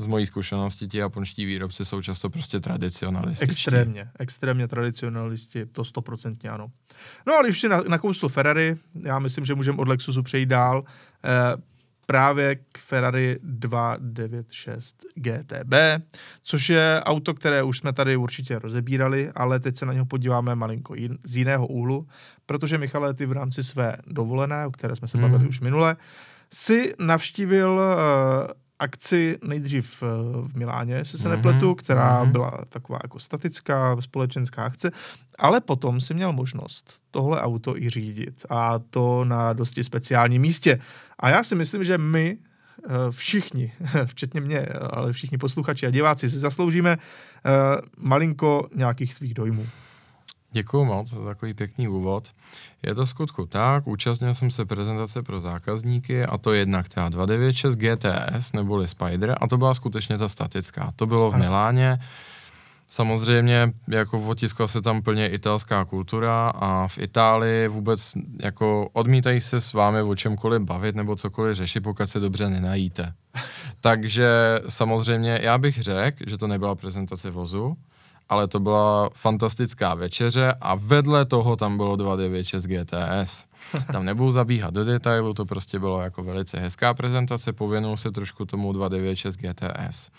[SPEAKER 2] z mojí zkušenosti ti japonští výrobci jsou často prostě tradicionalisti.
[SPEAKER 1] Extrémně, extrémně tradicionalisti, to stoprocentně ano. No ale už si nakousl Ferrari, já myslím, že můžeme od Lexusu přejít dál. Eh, právě k Ferrari 296 GTB, což je auto, které už jsme tady určitě rozebírali, ale teď se na něho podíváme malinko jin, z jiného úhlu, protože Michale, ty v rámci své dovolené, o které jsme se bavili mm. už minule, si navštívil uh, akci nejdřív eh, v Miláně, jestli se mm-hmm, nepletu, která mm-hmm. byla taková jako statická společenská akce, ale potom si měl možnost tohle auto i řídit a to na dosti speciálním místě. A já si myslím, že my eh, všichni, včetně mě, ale všichni posluchači a diváci si zasloužíme eh, malinko nějakých svých dojmů.
[SPEAKER 2] Děkuji moc za takový pěkný úvod. Je to skutku tak, účastnil jsem se prezentace pro zákazníky a to jednak ta 296 GTS neboli Spider a to byla skutečně ta statická. To bylo v Miláně. Samozřejmě jako otiskla se tam plně italská kultura a v Itálii vůbec jako odmítají se s vámi o čemkoliv bavit nebo cokoliv řešit, pokud se dobře nenajíte. Takže samozřejmě já bych řekl, že to nebyla prezentace vozu, ale to byla fantastická večeře a vedle toho tam bylo 296 GTS. Tam nebudu zabíhat do detailu, to prostě bylo jako velice hezká prezentace, pověnul se trošku tomu 296 GTS.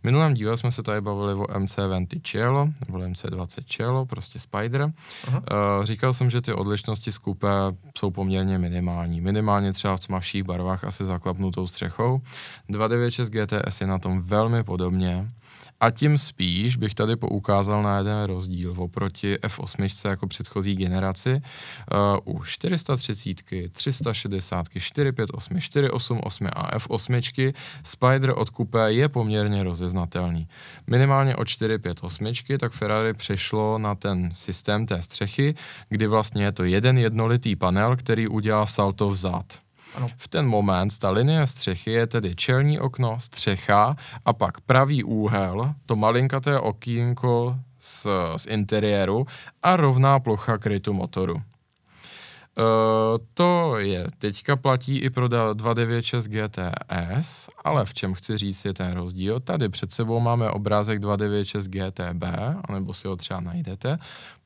[SPEAKER 2] V minulém díle jsme se tady bavili o MC20 Cielo, nebo MC20 Cielo, prostě Spider. Uh, říkal jsem, že ty odlišnosti z kupé jsou poměrně minimální. Minimálně třeba v tmavších barvách asi zaklapnutou střechou. 296 GTS je na tom velmi podobně. A tím spíš bych tady poukázal na jeden rozdíl oproti F8 jako předchozí generaci. Uh, u 430, 360, 458, 488 a F8 Spider od Coupé je poměrně rozeznatelný. Minimálně od 458 tak Ferrari přešlo na ten systém té střechy, kdy vlastně je to jeden jednolitý panel, který udělá salto vzad. Ano. V ten moment ta linie střechy je tedy čelní okno, střecha a pak pravý úhel, to malinkaté okýnko z, z interiéru a rovná plocha krytu motoru. Uh, to je, teďka platí i pro 296 GTS, ale v čem chci říct je ten rozdíl. Tady před sebou máme obrázek 296 GTB, anebo si ho třeba najdete.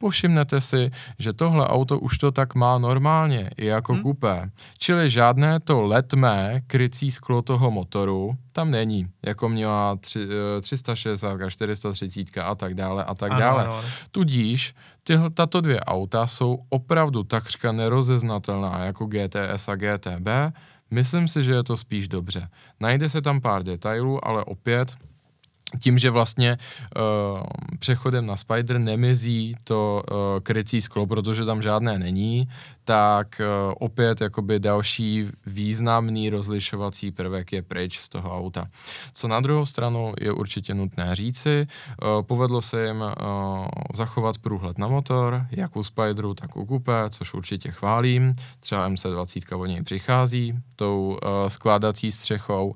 [SPEAKER 2] Povšimnete si, že tohle auto už to tak má normálně, i jako hmm. kupé. Čili žádné to letmé krycí sklo toho motoru tam není, jako měla tři, 360, eh, 430 a tak dále a tak ano, dále. Ano, ano. Tudíž tyhle, tato dvě auta jsou opravdu takřka nerozeznatelná jako GTS a GTB. Myslím si, že je to spíš dobře. Najde se tam pár detailů, ale opět tím, že vlastně uh, přechodem na Spider nemizí to uh, krycí sklo, protože tam žádné není, tak uh, opět jakoby další významný rozlišovací prvek je pryč z toho auta. Co na druhou stranu je určitě nutné říci, uh, povedlo se jim uh, zachovat průhled na motor, jak u Spideru, tak u Coupe, což určitě chválím. Třeba MC20 o něj přichází, tou uh, skládací střechou.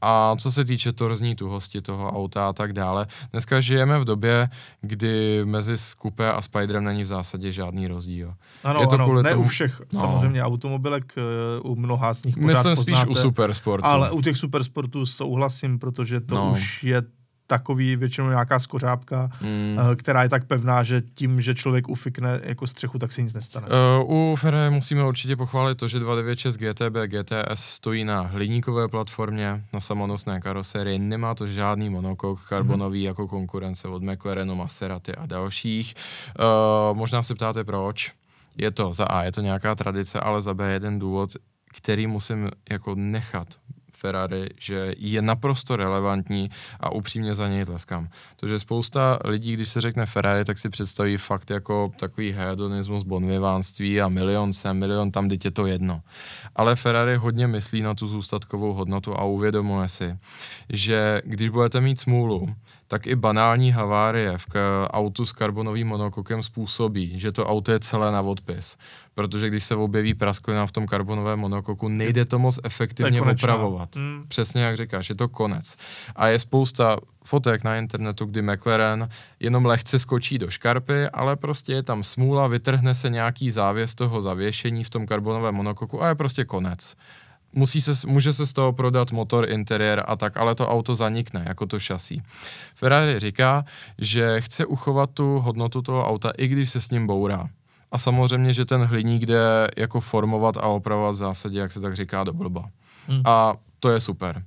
[SPEAKER 2] A co se týče torzní tuhosti toho auta a tak dále, dneska žijeme v době, kdy mezi Coupe a Spiderem není v zásadě žádný rozdíl.
[SPEAKER 1] Ano, je to ano, kvůli tomu, všech, no. samozřejmě automobilek, uh, u mnoha z nich pořád
[SPEAKER 2] Myslím spíš u supersportu.
[SPEAKER 1] Ale u těch supersportů souhlasím, protože to no. už je takový většinou nějaká skořápka, mm. která je tak pevná, že tím, že člověk ufikne jako střechu, tak se nic nestane.
[SPEAKER 2] Uh, u Ferrari musíme určitě pochválit to, že 296 GTB GTS stojí na hliníkové platformě, na samonosné karoserii, nemá to žádný monokok karbonový mm. jako konkurence od McLarenu, Maserati a dalších. Uh, možná se ptáte proč. Je to za A, je to nějaká tradice, ale za B jeden důvod, který musím jako nechat Ferrari, že je naprosto relevantní a upřímně za něj tleskám. Protože spousta lidí, když se řekne Ferrari, tak si představí fakt jako takový hedonismus, bonvivánství a milion sem, milion tam, teď je to jedno. Ale Ferrari hodně myslí na tu zůstatkovou hodnotu a uvědomuje si, že když budete mít smůlu, tak i banální havárie v autu s karbonovým monokokem způsobí, že to auto je celé na odpis. Protože když se objeví prasklina v tom karbonovém monokoku, nejde to moc efektivně to opravovat. Mm. Přesně jak říkáš, je to konec. A je spousta fotek na internetu, kdy McLaren jenom lehce skočí do škarpy, ale prostě je tam smůla, vytrhne se nějaký závěs toho zavěšení v tom karbonovém monokoku a je prostě konec musí se, může se z toho prodat motor, interiér a tak, ale to auto zanikne, jako to šasí. Ferrari říká, že chce uchovat tu hodnotu toho auta, i když se s ním bourá. A samozřejmě, že ten hliník jde jako formovat a opravovat v zásadě, jak se tak říká, do blba. Hmm. A to je super.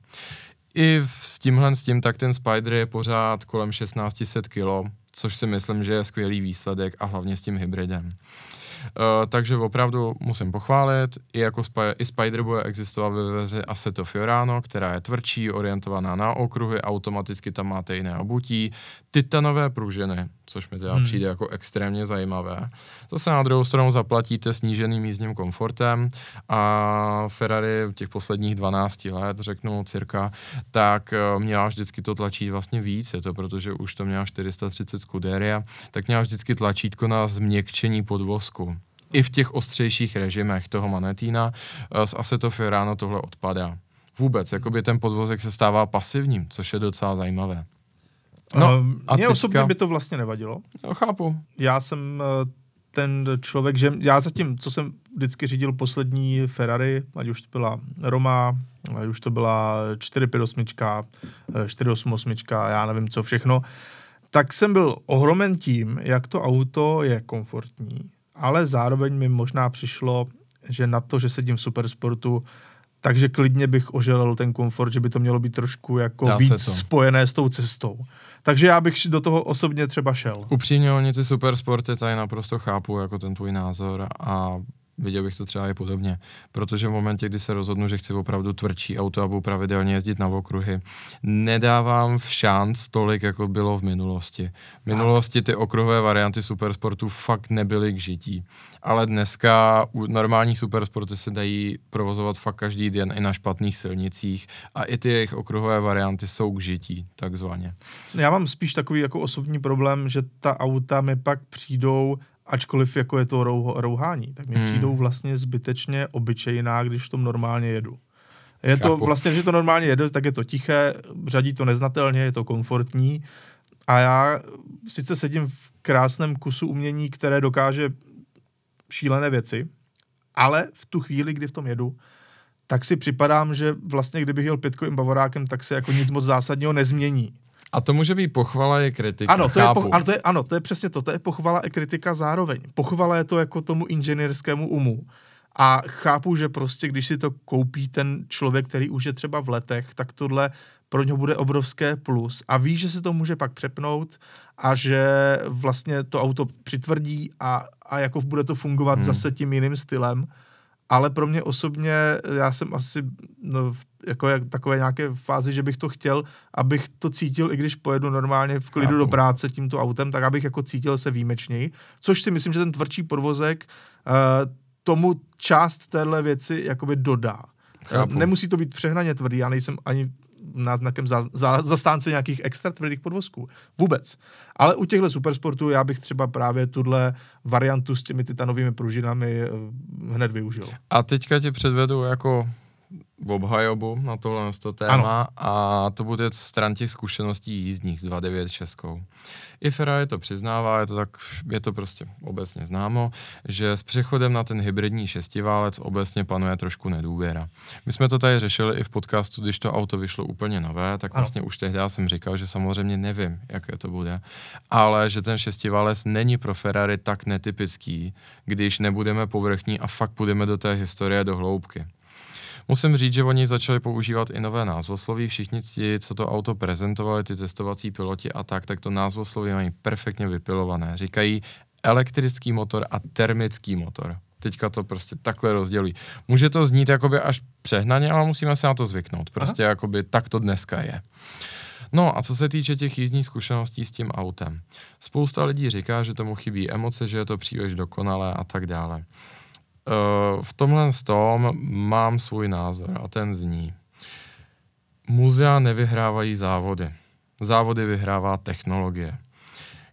[SPEAKER 2] I s tímhle s tím, tak ten Spider je pořád kolem 1600 kg, což si myslím, že je skvělý výsledek a hlavně s tím hybridem. Uh, takže opravdu musím pochválit, i jako Sp- i Spider bude existovat ve verzi Assetto Fiorano, která je tvrdší, orientovaná na okruhy, automaticky tam máte jiné obutí, titanové pružiny, což mi teda hmm. přijde jako extrémně zajímavé. Zase na druhou stranu zaplatíte sníženým jízdním komfortem a Ferrari těch posledních 12 let, řeknu cirka, tak eh, měla vždycky to tlačit vlastně víc, je to protože už to měla 430 Scuderia, tak měla vždycky tlačítko na změkčení podvozku. I v těch ostřejších režimech toho Manetína eh, z Assetto Fiorano tohle odpadá. Vůbec, jakoby ten podvozek se stává pasivním, což je docela zajímavé.
[SPEAKER 1] No, a mně teďka... osobně by to vlastně nevadilo.
[SPEAKER 2] No, chápu.
[SPEAKER 1] Já jsem uh, ten člověk, že já zatím, co jsem vždycky řídil poslední Ferrari, ať už to byla Roma, ať už to byla 458, 488, eh, já nevím co všechno, tak jsem byl ohromen tím, jak to auto je komfortní, ale zároveň mi možná přišlo, že na to, že sedím v supersportu, takže klidně bych oželel ten komfort, že by to mělo být trošku jako
[SPEAKER 2] Dá
[SPEAKER 1] víc
[SPEAKER 2] to.
[SPEAKER 1] spojené s tou cestou. Takže já bych do toho osobně třeba šel.
[SPEAKER 2] Upřímně, oni ty supersporty tady naprosto chápu jako ten tvůj názor a viděl bych to třeba i podobně, protože v momentě, kdy se rozhodnu, že chci opravdu tvrdší auto a budu pravidelně jezdit na okruhy, nedávám v šanc tolik, jako bylo v minulosti. V minulosti ty okruhové varianty supersportu fakt nebyly k žití, ale dneska u normální supersporty se dají provozovat fakt každý den i na špatných silnicích a i ty jejich okruhové varianty jsou k žití, takzvaně.
[SPEAKER 1] Já mám spíš takový jako osobní problém, že ta auta mi pak přijdou ačkoliv jako je to rou, rouhání, tak mi
[SPEAKER 2] Hmm.
[SPEAKER 1] přijdou vlastně zbytečně obyčejná, když v tom normálně jedu. Je to
[SPEAKER 2] Chápu.
[SPEAKER 1] vlastně, že to normálně jede, tak je to tiché, řadí to neznatelně, je to komfortní a já sice sedím v krásném kusu umění, které dokáže šílené věci, ale v tu chvíli, kdy v tom jedu, tak si připadám, že vlastně kdybych jel pětkovým bavorákem, tak se jako nic moc zásadního nezmění.
[SPEAKER 2] A to může být pochvala i kritika,
[SPEAKER 1] Ano to, je
[SPEAKER 2] chápu.
[SPEAKER 1] poch- ano, to je, ano, to je přesně to. To je pochvala i kritika zároveň. Pochvala je to jako tomu inženýrskému umu. A chápu, že prostě, když si to koupí ten člověk, který už je třeba v letech, tak tohle pro něho bude obrovské plus. A ví, že se to může pak přepnout a že vlastně to auto přitvrdí a, a jako bude to fungovat
[SPEAKER 2] hmm.
[SPEAKER 1] zase tím jiným stylem. Ale pro mě osobně, já jsem asi no, v jako jak, takové nějaké fázi, že bych to chtěl, abych to cítil, i když pojedu normálně v klidu
[SPEAKER 2] Chápu.
[SPEAKER 1] do práce tímto autem, tak abych jako cítil se výjimečněji. Což si myslím, že ten tvrdší podvozek uh, tomu část téhle věci jakoby dodá.
[SPEAKER 2] Chápu.
[SPEAKER 1] Uh, nemusí to být přehnaně tvrdý, já nejsem ani náznakem za, za, zastánce nějakých extra tvrdých podvozků. Vůbec. Ale u těchto supersportů já bych třeba právě tuhle variantu s těmi titanovými pružinami eh, hned využil.
[SPEAKER 2] A teďka ti předvedu jako obhajobu na tohle to téma a to bude stran těch zkušeností jízdních z 2.9 Českou. I Ferrari to přiznává, je to, tak, je to prostě obecně známo, že s přechodem na ten hybridní šestiválec obecně panuje trošku nedůvěra. My jsme to tady řešili i v podcastu, když to auto vyšlo úplně nové, tak
[SPEAKER 1] Ano.
[SPEAKER 2] vlastně už tehdy jsem říkal, že samozřejmě nevím, jaké to bude, ale že ten šestiválec není pro Ferrari tak netypický, když nebudeme povrchní a fakt půjdeme do té historie do hloubky. Musím říct, že oni začali používat i nové názvosloví. Všichni ti, co to auto prezentovali, ty testovací piloti a tak, tak to názvosloví mají perfektně vypilované. Říkají elektrický motor a termický motor. Teďka to prostě takhle rozdělují. Může to znít jakoby až přehnaně, ale musíme se na to zvyknout. Prostě Aha. jakoby tak to dneska je. No a co se týče těch jízdních zkušeností s tím autem. Spousta lidí říká, že tomu chybí emoce, že je to příliš dokonalé a tak dále. Uh, v tomhle tom mám svůj názor a ten zní. Muzea nevyhrávají závody. Závody vyhrává technologie.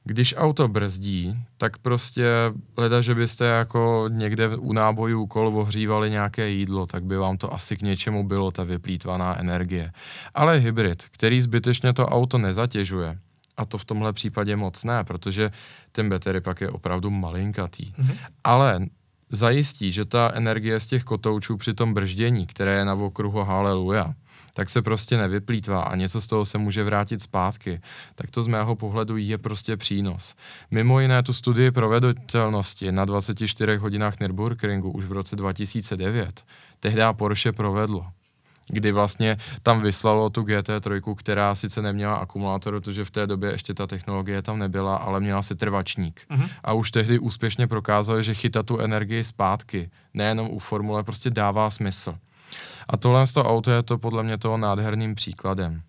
[SPEAKER 2] Když auto brzdí, tak prostě leda, že byste jako někde u nábojů kol ohřívali nějaké jídlo, tak by vám to asi k něčemu bylo, ta vyplýtvaná energie. Ale hybrid, který zbytečně to auto nezatěžuje, a to v tomhle případě moc ne, protože ten batery pak je opravdu malinkatý.
[SPEAKER 1] Mhm.
[SPEAKER 2] Ale zajistí, že ta energie z těch kotoučů při tom brždění, které je na okruhu haleluja, tak se prostě nevyplýtvá a něco z toho se může vrátit zpátky, tak to z mého pohledu je prostě přínos. Mimo jiné tu studii proveditelnosti na 24 hodinách Nürburgringu už v roce 2009 tehdy Porsche provedlo kdy vlastně tam vyslalo tu GT3, která sice neměla akumulátor, protože v té době ještě ta technologie tam nebyla, ale měla si trvačník.
[SPEAKER 1] Mhm.
[SPEAKER 2] A už tehdy úspěšně prokázali, že chytat tu energii zpátky, nejenom u formule, prostě dává smysl. A tohle z toho auto je to podle mě toho nádherným příkladem.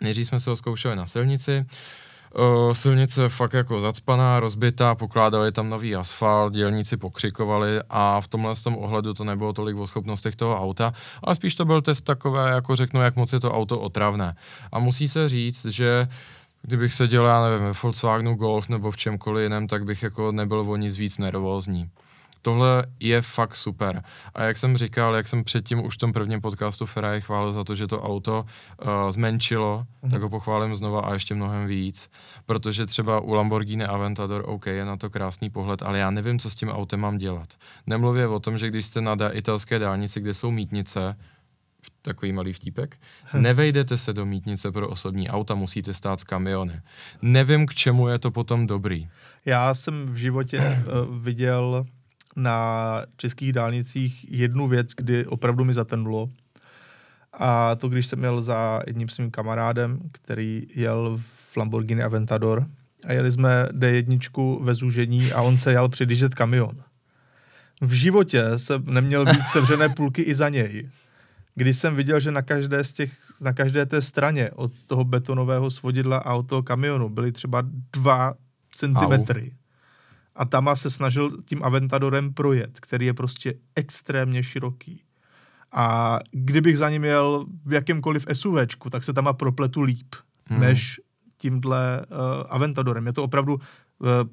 [SPEAKER 2] Nejdřív jsme se ho zkoušeli na silnici, Uh, silnice fakt jako zacpaná, rozbitá, pokládali tam nový asfalt, dělníci pokřikovali a v tomhle tom ohledu to nebylo tolik o schopnostech toho auta, ale spíš to byl test takové, jako řeknu, jak moc je to auto otravné. A musí se říct, že kdybych seděl, já nevím, ve Volkswagenu Golf nebo v čemkoliv jiném, tak bych jako nebyl o nic víc nervózní. Tohle je fakt super. A jak jsem říkal, jak jsem předtím už v tom prvním podcastu Ferrari chválil za to, že to auto uh, zmenšilo, mm-hmm. tak ho pochválím znova a ještě mnohem víc. Protože třeba u Lamborghini Aventador, OK, je na to krásný pohled, ale já nevím, co s tím autem mám dělat. Nemluvě o tom, že když jste na italské dálnici, kde jsou mítnice, takový malý vtípek, nevejdete se do mítnice pro osobní auta, musíte stát z kamiony. Nevím, k čemu je to potom dobrý.
[SPEAKER 1] Já jsem v životě uh, viděl na českých dálnicích jednu věc, kdy opravdu mi zatrnulo. A to, když jsem jel za jedním svým kamarádem, který jel v Lamborghini Aventador a jeli jsme D1 ve zúžení a on se jel předjíždět kamion. V životě jsem neměl být sevřené půlky i za něj. Když jsem viděl, že na každé, z těch, na každé té straně od toho betonového svodidla a od toho kamionu byly třeba dva centimetry. A Tama se snažil tím Aventadorem projet, který je prostě extrémně široký. A kdybych za ním jel v jakémkoliv SUVčku, tak se Tama propletu líp, hmm. než tímhle uh, Aventadorem. Je to opravdu uh,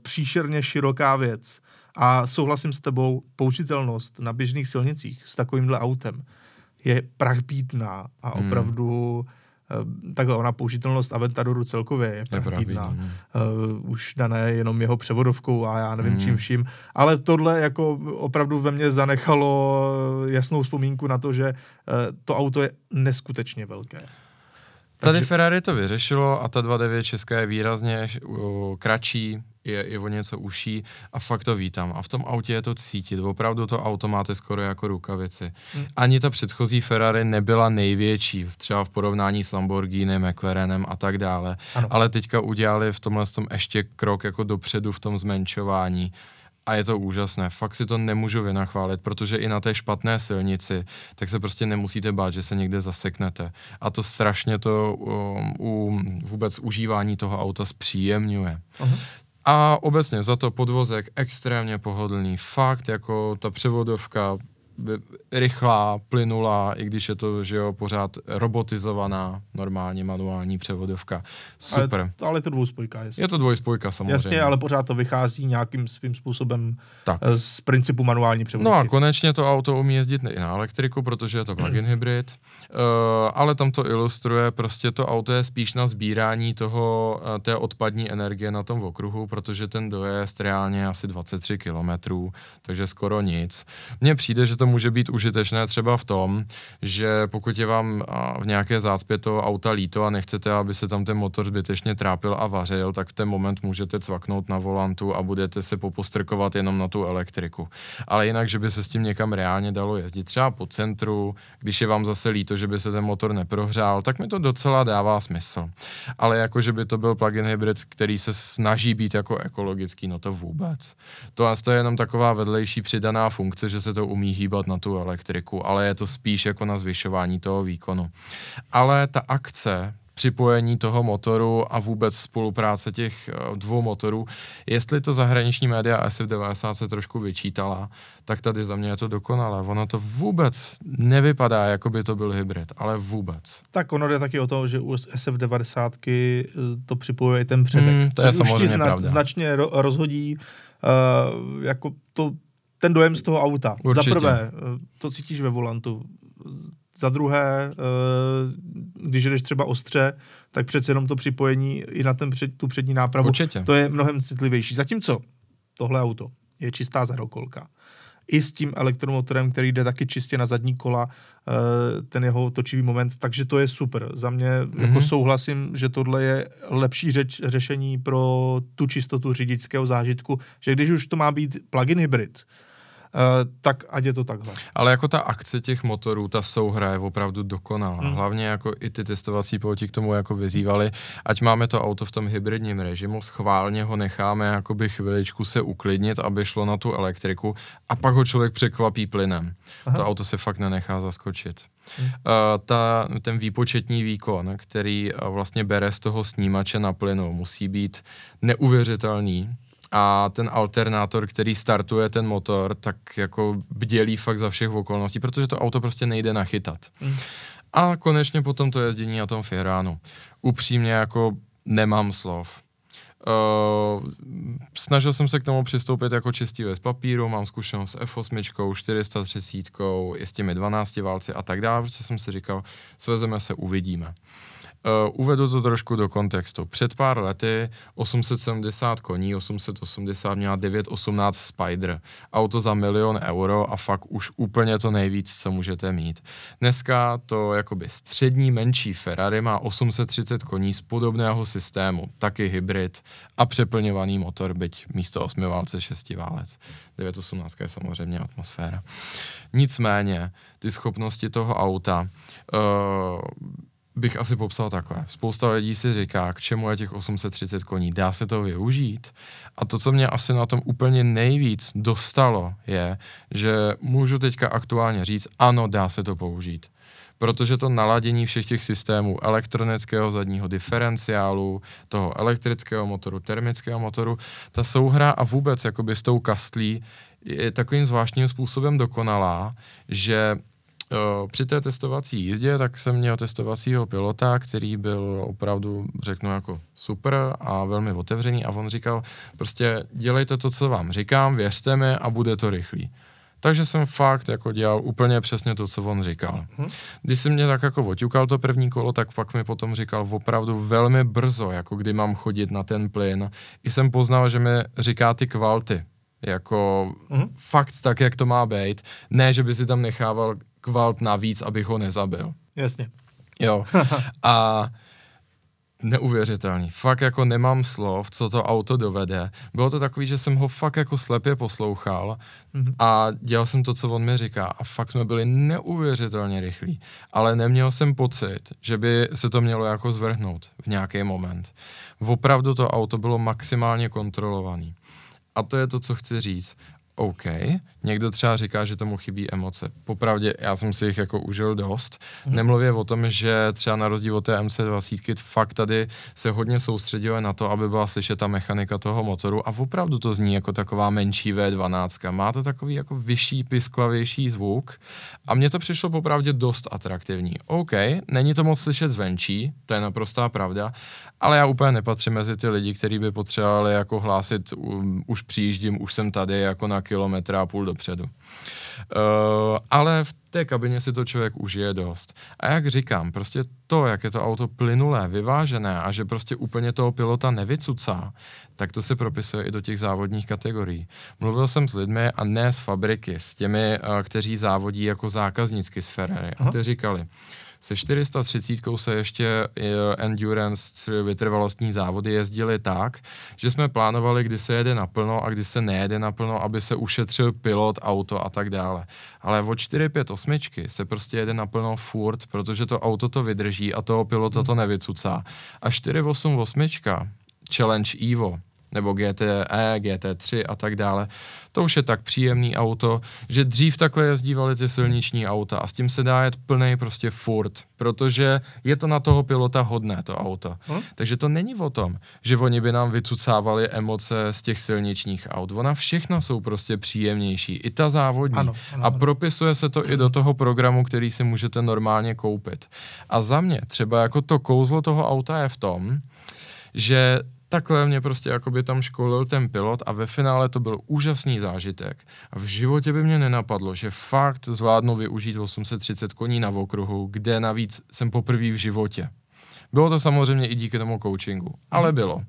[SPEAKER 1] příšerně široká věc. A souhlasím s tebou, použitelnost na běžných silnicích s takovýmhle autem je prachbídná a hmm. opravdu hmm. Takhle ona použitelnost Aventadoru celkově je prachbídná. Uh, už dané jenom jeho převodovkou a já nevím hmm. čím vším. Ale tohle jako opravdu ve mně zanechalo jasnou vzpomínku na to, že uh, to auto je neskutečně velké.
[SPEAKER 2] Tady Takže... Ferrari to vyřešilo a ta 2.9 česká je výrazně uh, kratší, je, je o něco uší a fakt to vítám. A v tom autě je to cítit. Opravdu to auto máte skoro jako rukavici. Hmm. Ani ta předchozí Ferrari nebyla největší, třeba v porovnání s Lamborghini, McLarenem a tak dále. Ano. Ale teďka udělali v tomhle tom ještě krok jako dopředu v tom zmenšování a je to úžasné. Fakt si to nemůžu vynachválit, protože i na té špatné silnici, tak se prostě nemusíte bát, že se někde zaseknete. A to strašně to um, u vůbec užívání toho auta zpříjemňuje. Uh-huh. A obecně za to podvozek extrémně pohodlný. Fakt, jako ta převodovka rychlá, plynulá, i když je to, že jo, pořád robotizovaná, normálně manuální převodovka. Super.
[SPEAKER 1] Ale, ale je to dvouspojka, jasně.
[SPEAKER 2] Je to dvojspojka samozřejmě.
[SPEAKER 1] Jasně, ale pořád to vychází nějakým svým způsobem tak. Eh, z principu manuální převodovky.
[SPEAKER 2] No a konečně to auto umí jezdit i na elektriku, protože je to plug-in hybrid, uh, ale tam to ilustruje, prostě to auto je spíš na sbírání toho, uh, té odpadní energie na tom okruhu, protože ten dojezd reálně asi 23 kilometrů, takže skoro nic. Mně přijde, že to může být užitečné třeba v tom, že pokud je vám v nějaké zácpě toho auta líto a nechcete, aby se tam ten motor zbytečně trápil a vařil, tak v ten moment můžete cvaknout na volantu a budete se popostrkovat jenom na tu elektriku. Ale jinak, že by se s tím někam reálně dalo jezdit, třeba po centru, když je vám zase líto, že by se ten motor neprohřál, tak mi to docela dává smysl. Ale jako, že by to byl plug-in hybrid, který se snaží být jako ekologický, no to vůbec. To, to je jenom taková vedlejší přidaná funkce, že se to umí hýbat na tu elektriku, ale je to spíš jako na zvyšování toho výkonu. Ale ta akce připojení toho motoru a vůbec spolupráce těch eh, dvou motorů. Jestli to zahraniční média SF90 se trošku vyčítala, tak tady za mě je to dokonalé. Ono to vůbec nevypadá, jako by to byl hybrid, ale vůbec.
[SPEAKER 1] Tak ono jde taky o to, že u SF90 eh, to připojuje ten předek. Mm,
[SPEAKER 2] to je samozřejmě zna- pravda.
[SPEAKER 1] značně ro- rozhodí uh, jako to ten dojem z toho auta. Určitě. Za prvé, eh, to cítíš ve volantu. Za druhé, eh, když jdeš třeba ostře, tak přece jenom to připojení i na ten před, tu přední nápravu,
[SPEAKER 2] Určitě.
[SPEAKER 1] to je mnohem citlivější. Zatímco tohle auto je čistá zadokolka i s tím elektromotorem, který jde taky čistě na zadní kola, eh, ten jeho točivý moment, takže to je super. Za mě mm-hmm. jako souhlasím, že tohle je lepší řeč, řešení pro tu čistotu řidičského zážitku, že když už to má být plug-in hybrid, tak ať je to takhle.
[SPEAKER 2] Ale jako ta akce těch motorů, ta souhra je opravdu dokonalá. Hmm. Hlavně jako i ty testovací piloti k tomu jako vyzývali, ať máme to auto v tom hybridním režimu, schválně ho necháme jakoby chviličku se uklidnit, aby šlo na tu elektriku a pak ho člověk překvapí plynem. Aha. To auto se fakt nenechá zaskočit. Hmm. Uh, ta, ten výpočetní výkon, který uh, vlastně bere z toho snímače na plynu, musí být neuvěřitelný a ten alternátor, který startuje ten motor, tak jako bdělí fakt za všech okolností, protože to auto prostě nejde nachytat. Mm. A konečně potom to jezdění na tom Firánu. Upřímně jako nemám slov. Uh, snažil jsem se k tomu přistoupit jako čistý z papíru, mám zkušenost s F8, 430, i s těmi 12 válci a tak dále, protože jsem si říkal, svezeme se, uvidíme. Uh, uvedu to trošku do kontextu. Před pár lety 870 koní, 880 měla 918 Spider. Auto za milion euro a fakt už úplně to nejvíc, co můžete mít. Dneska to jakoby střední menší Ferrari má 830 koní z podobného systému, taky hybrid a přeplňovaný motor, byť místo 8 válce 6 válec. 918 je samozřejmě atmosféra. Nicméně, ty schopnosti toho auta uh, bych asi popsal takhle. Spousta lidí si říká, k čemu je těch 830 koní, dá se to využít? A to, co mě asi na tom úplně nejvíc dostalo, je, že můžu teďka aktuálně říct, ano, dá se to použít. Protože to naladění všech těch systémů elektronického zadního diferenciálu, toho elektrického motoru, termického motoru, ta souhra a vůbec jakoby s tou kastlí je takovým zvláštním způsobem dokonalá, že při té testovací jízdě, tak jsem měl testovacího pilota, který byl opravdu, řeknu, jako super a velmi otevřený a on říkal, prostě dělejte to, co vám říkám, věřte mi a bude to rychlý. Takže jsem fakt jako dělal úplně přesně to, co on říkal. Hmm. Když jsem mě tak jako oťukal to první kolo, tak pak mi potom říkal opravdu velmi brzo, jako kdy mám chodit na ten plyn. I jsem poznal, že mi říká ty kvalty. Jako hmm. fakt tak, jak to má být. Ne, že by si tam nechával kvalt navíc, abych ho nezabil.
[SPEAKER 1] Jasně.
[SPEAKER 2] Jo. A neuvěřitelný. Fakt jako nemám slov, co to auto dovede. Bylo to takový, že jsem ho fakt jako slepě poslouchal mm-hmm. a dělal jsem to, co on mi říká a fakt jsme byli neuvěřitelně rychlí. Ale neměl jsem pocit, že by se to mělo jako zvrhnout v nějaký moment. Opravdu to auto bylo maximálně kontrolovaný. A to je to, co chci říct. OK. Někdo třeba říká, že tomu chybí emoce. Popravdě, já jsem si jich jako užil dost. Hmm. Nemluvě o tom, že třeba na rozdíl od té MC20, fakt tady se hodně soustředilo na to, aby byla slyšet ta mechanika toho motoru a opravdu to zní jako taková menší V12. Má to takový jako vyšší, pisklavější zvuk a mně to přišlo popravdě dost atraktivní. OK, není to moc slyšet zvenčí, to je naprostá pravda, ale já úplně nepatřím mezi ty lidi, kteří by potřebovali jako hlásit, um, už přijíždím, už jsem tady jako na kilometra a půl dopředu. Uh, ale v té kabině si to člověk užije dost. A jak říkám, prostě to, jak je to auto plynulé, vyvážené a že prostě úplně toho pilota nevycucá, tak to se propisuje i do těch závodních kategorií. Mluvil jsem s lidmi a ne z fabriky, s těmi, uh, kteří závodí jako zákazníky z Ferrari. Aha. A ty říkali, se 430 se ještě eh, endurance, vytrvalostní závody jezdily tak, že jsme plánovali, kdy se jede naplno a kdy se nejede naplno, aby se ušetřil pilot, auto a tak dále. Ale od 458 se prostě jede naplno furt, protože to auto to vydrží a toho pilota to nevycucá. A 488 Challenge Evo, nebo GTE, GT3 a tak dále. To už je tak příjemný auto, že dřív takhle jezdívali ty silniční auta a s tím se dá jet plnej prostě furt, protože je to na toho pilota hodné to auto. Hm? Takže to není o tom, že oni by nám vycucávali emoce z těch silničních aut. Ona všechno jsou prostě příjemnější, i ta závodní. Ano, ano, a propisuje se to i do toho programu, který si můžete normálně koupit. A za mě třeba jako to kouzlo toho auta je v tom, že takhle mě prostě jakoby tam školil ten pilot a ve finále to byl úžasný zážitek. A v životě by mě nenapadlo, že fakt zvládnu využít 830 koní na okruhu, kde navíc jsem poprvé v životě. Bylo to samozřejmě i díky tomu coachingu, ale bylo.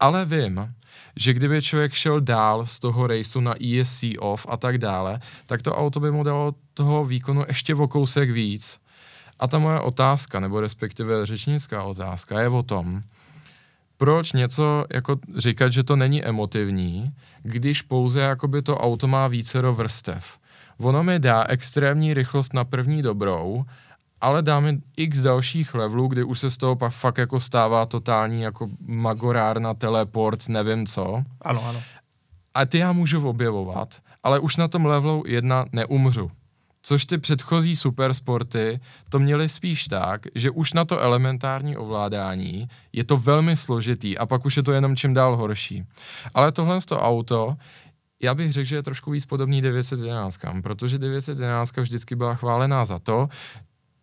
[SPEAKER 2] Ale vím, že kdyby člověk šel dál z toho raceu na ESC off a tak dále, tak to auto by mu dalo toho výkonu ještě o kousek víc. A ta moje otázka, nebo respektive řečnická otázka je o tom, proč něco jako říkat, že to není emotivní, když pouze jakoby to auto má vícero vrstev. Ono mi dá extrémní rychlost na první dobrou, ale dá mi x dalších levelů, kdy už se z toho pak fakt jako stává totální jako magorárna, teleport, nevím co.
[SPEAKER 1] Ano, ano.
[SPEAKER 2] A ty já můžu objevovat, ale už na tom levelu jedna neumřu. Což ty předchozí supersporty to měly spíš tak, že už na to elementární ovládání je to velmi složitý a pak už je to jenom čím dál horší. Ale tohle to auto, já bych řekl, že je trošku víc podobný 911, protože 911 vždycky byla chválená za to,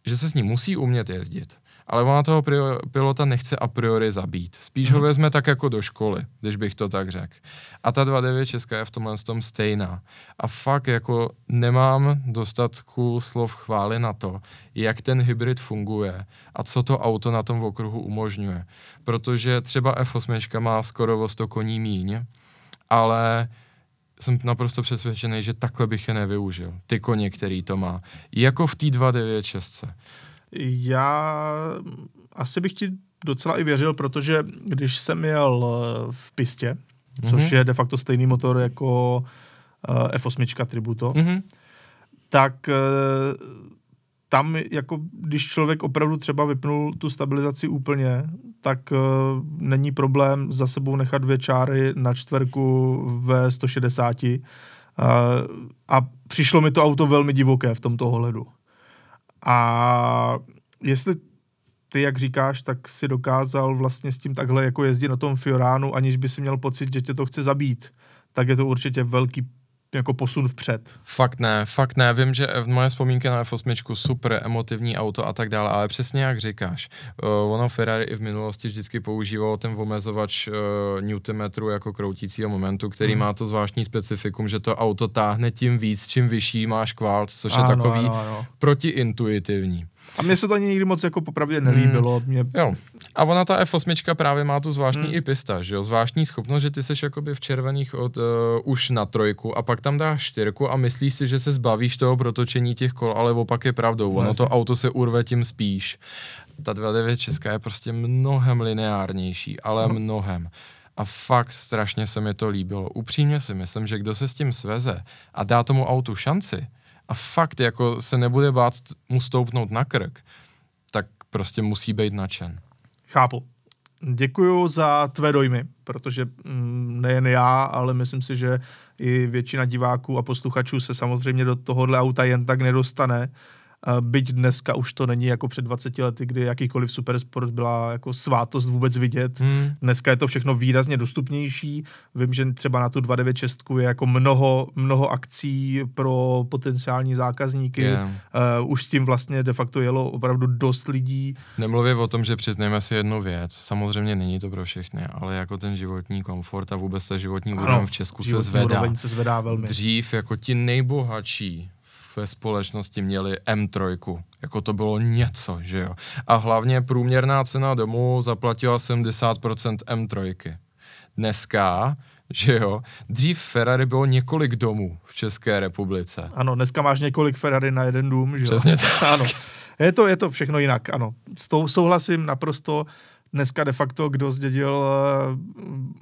[SPEAKER 2] že se s ní musí umět jezdit ale ona toho pilota nechce a priori zabít. Spíš hmm. ho mhm. vezme tak jako do školy, když bych to tak řekl. A ta 2.9 Česká je v tomhle tom stejná. A fakt jako nemám dostatku slov chvály na to, jak ten hybrid funguje a co to auto na tom okruhu umožňuje. Protože třeba F8 má skoro o 100 koní míň, ale jsem naprosto přesvědčený, že takhle bych je nevyužil. Ty koně, který to má. Jako v té 296.
[SPEAKER 1] Já asi bych ti docela i věřil, protože když jsem jel eh, v pistě, mm-hmm. což je de facto stejný motor jako uh, F8 Tributo, mm-hmm. tak uh, tam, jako když člověk opravdu třeba vypnul tu stabilizaci úplně, tak uh, není problém za sebou nechat dvě čáry na čtverku ve 160. Uh, a přišlo mi to auto velmi divoké v tomto ohledu. A jestli ty, jak říkáš, tak si dokázal vlastně s tím takhle jako jezdit na tom Fioránu, aniž by si měl pocit, že tě to chce zabít, tak je to určitě velký jako posun vpřed.
[SPEAKER 2] Fakt ne, fakt ne. Vím, že moje vzpomínky na F8 super emotivní auto a tak dále, ale přesně jak říkáš. Uh, ono Ferrari i v minulosti vždycky používalo ten omezovač uh, Newtonmetru jako kroutícího momentu, který hmm. má to zvláštní specifikum, že to auto táhne tím víc, čím vyšší máš kvalt, což ano, je takový ano, ano. protiintuitivní.
[SPEAKER 1] A mně se to ani nikdy moc jako popravdě nelíbilo. Hmm. Mě...
[SPEAKER 2] Jo. A ona ta F8 právě má tu zvláštní hmm. i pista, že jo? Zvláštní schopnost, že ty seš jakoby v červených od, uh, už na trojku a pak tam dáš čtyřku a myslíš si, že se zbavíš toho protočení těch kol, ale opak je pravdou. Ono to auto se urve tím spíš. Ta 2.9 Česká je prostě mnohem lineárnější, ale no. mnohem. A fakt strašně se mi to líbilo. Upřímně si myslím, že kdo se s tím sveze a dá tomu autu šanci, a fakt jako se nebude bát mu stoupnout na krk, tak prostě musí být nadšen.
[SPEAKER 1] Chápu. Děkuju za tvé dojmy, protože mm, nejen já, ale myslím si, že i většina diváků a posluchačů se samozřejmě do tohohle auta jen tak nedostane. Byť dneska už to není jako před 20 lety, kdy jakýkoliv supersport byla jako svátost vůbec vidět. Hmm. Dneska je to všechno výrazně dostupnější. Vím, že třeba na tu 296 je jako mnoho, mnoho akcí pro potenciální zákazníky. Yeah. Uh, už s tím vlastně de facto jelo opravdu dost lidí.
[SPEAKER 2] Nemluvě o tom, že přiznejme si jednu věc. Samozřejmě není to pro všechny, ale jako ten životní komfort a vůbec ta životní úroveň v Česku se zvedá.
[SPEAKER 1] se zvedá velmi.
[SPEAKER 2] Dřív jako ti nejbohatší ve společnosti měli M3, jako to bylo něco, že jo. A hlavně průměrná cena domu zaplatila 70% M3. Dneska, že jo, dřív Ferrari bylo několik domů v České republice.
[SPEAKER 1] Ano, dneska máš několik Ferrari na jeden dům, že jo.
[SPEAKER 2] Přesně tak.
[SPEAKER 1] Ano. Je to, je to všechno jinak, ano. S tou souhlasím naprosto dneska de facto, kdo zdědil eh,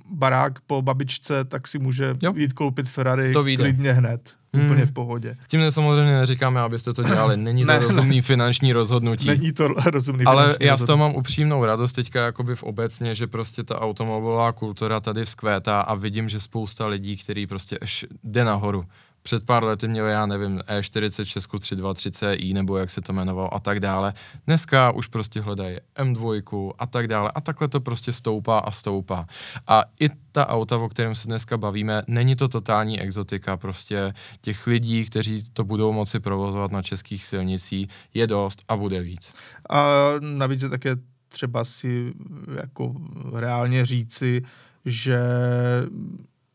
[SPEAKER 1] barák po babičce, tak si může jo. jít koupit Ferrari to klidně hned. Hmm. Úplně v pohodě.
[SPEAKER 2] Tím samozřejmě neříkáme, abyste to dělali. Není to ne, rozumný ne. finanční rozhodnutí.
[SPEAKER 1] Není to rozumný
[SPEAKER 2] Ale já z toho mám upřímnou radost teďka jakoby v obecně, že prostě ta automobilová kultura tady vzkvétá a vidím, že spousta lidí, který prostě až jde nahoru před pár lety měl, já nevím, E46 323 Ci, nebo jak se to jmenovalo a tak dále. Dneska už prostě hledají M2 a tak dále a takhle to prostě stoupá a stoupá. A i ta auta, o kterém se dneska bavíme, není to totální exotika, prostě těch lidí, kteří to budou moci provozovat na českých silnicích, je dost a bude víc.
[SPEAKER 1] A navíc je také třeba si jako reálně říci, že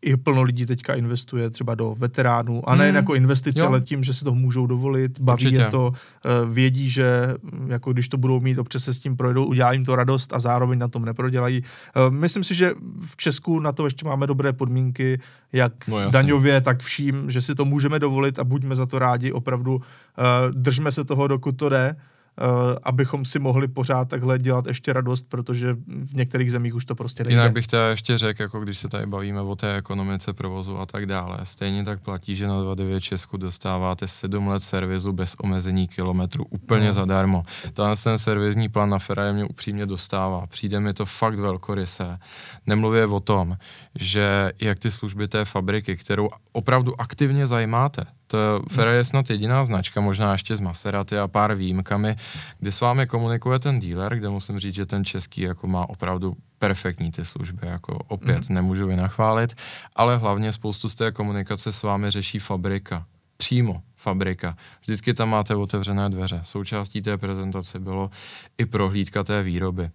[SPEAKER 1] i plno lidí teďka investuje třeba do veteránů a nejen hmm. jako investice, jo. ale tím, že si to můžou dovolit, baví Určitě. je to, eh, vědí, že hm, jako když to budou mít, občas se s tím projdou, udělá jim to radost a zároveň na tom neprodělají. Eh, myslím si, že v Česku na to ještě máme dobré podmínky, jak no, daňově, tak vším, že si to můžeme dovolit a buďme za to rádi, opravdu eh, držme se toho, dokud to jde abychom si mohli pořád takhle dělat ještě radost, protože v některých zemích už to prostě nejde.
[SPEAKER 2] Jinak bych to ještě řekl, jako když se tady bavíme o té ekonomice provozu a tak dále, stejně tak platí, že na 29 Česku dostáváte 7 let servisu bez omezení kilometru úplně no. zadarmo. Tenhle ten servisní plán na Ferrari mě upřímně dostává. Přijde mi to fakt velkorysé. Nemluvě o tom, že jak ty služby té fabriky, kterou opravdu aktivně zajímáte, Ferrari je snad jediná značka, možná ještě z Maserati a pár výjimkami, kde s vámi komunikuje ten dealer, kde musím říct, že ten český jako má opravdu perfektní ty služby, jako opět mm. nemůžu vynachválit, ale hlavně spoustu z té komunikace s vámi řeší fabrika přímo fabrika. Vždycky tam máte otevřené dveře. Součástí té prezentace bylo i prohlídka té výroby.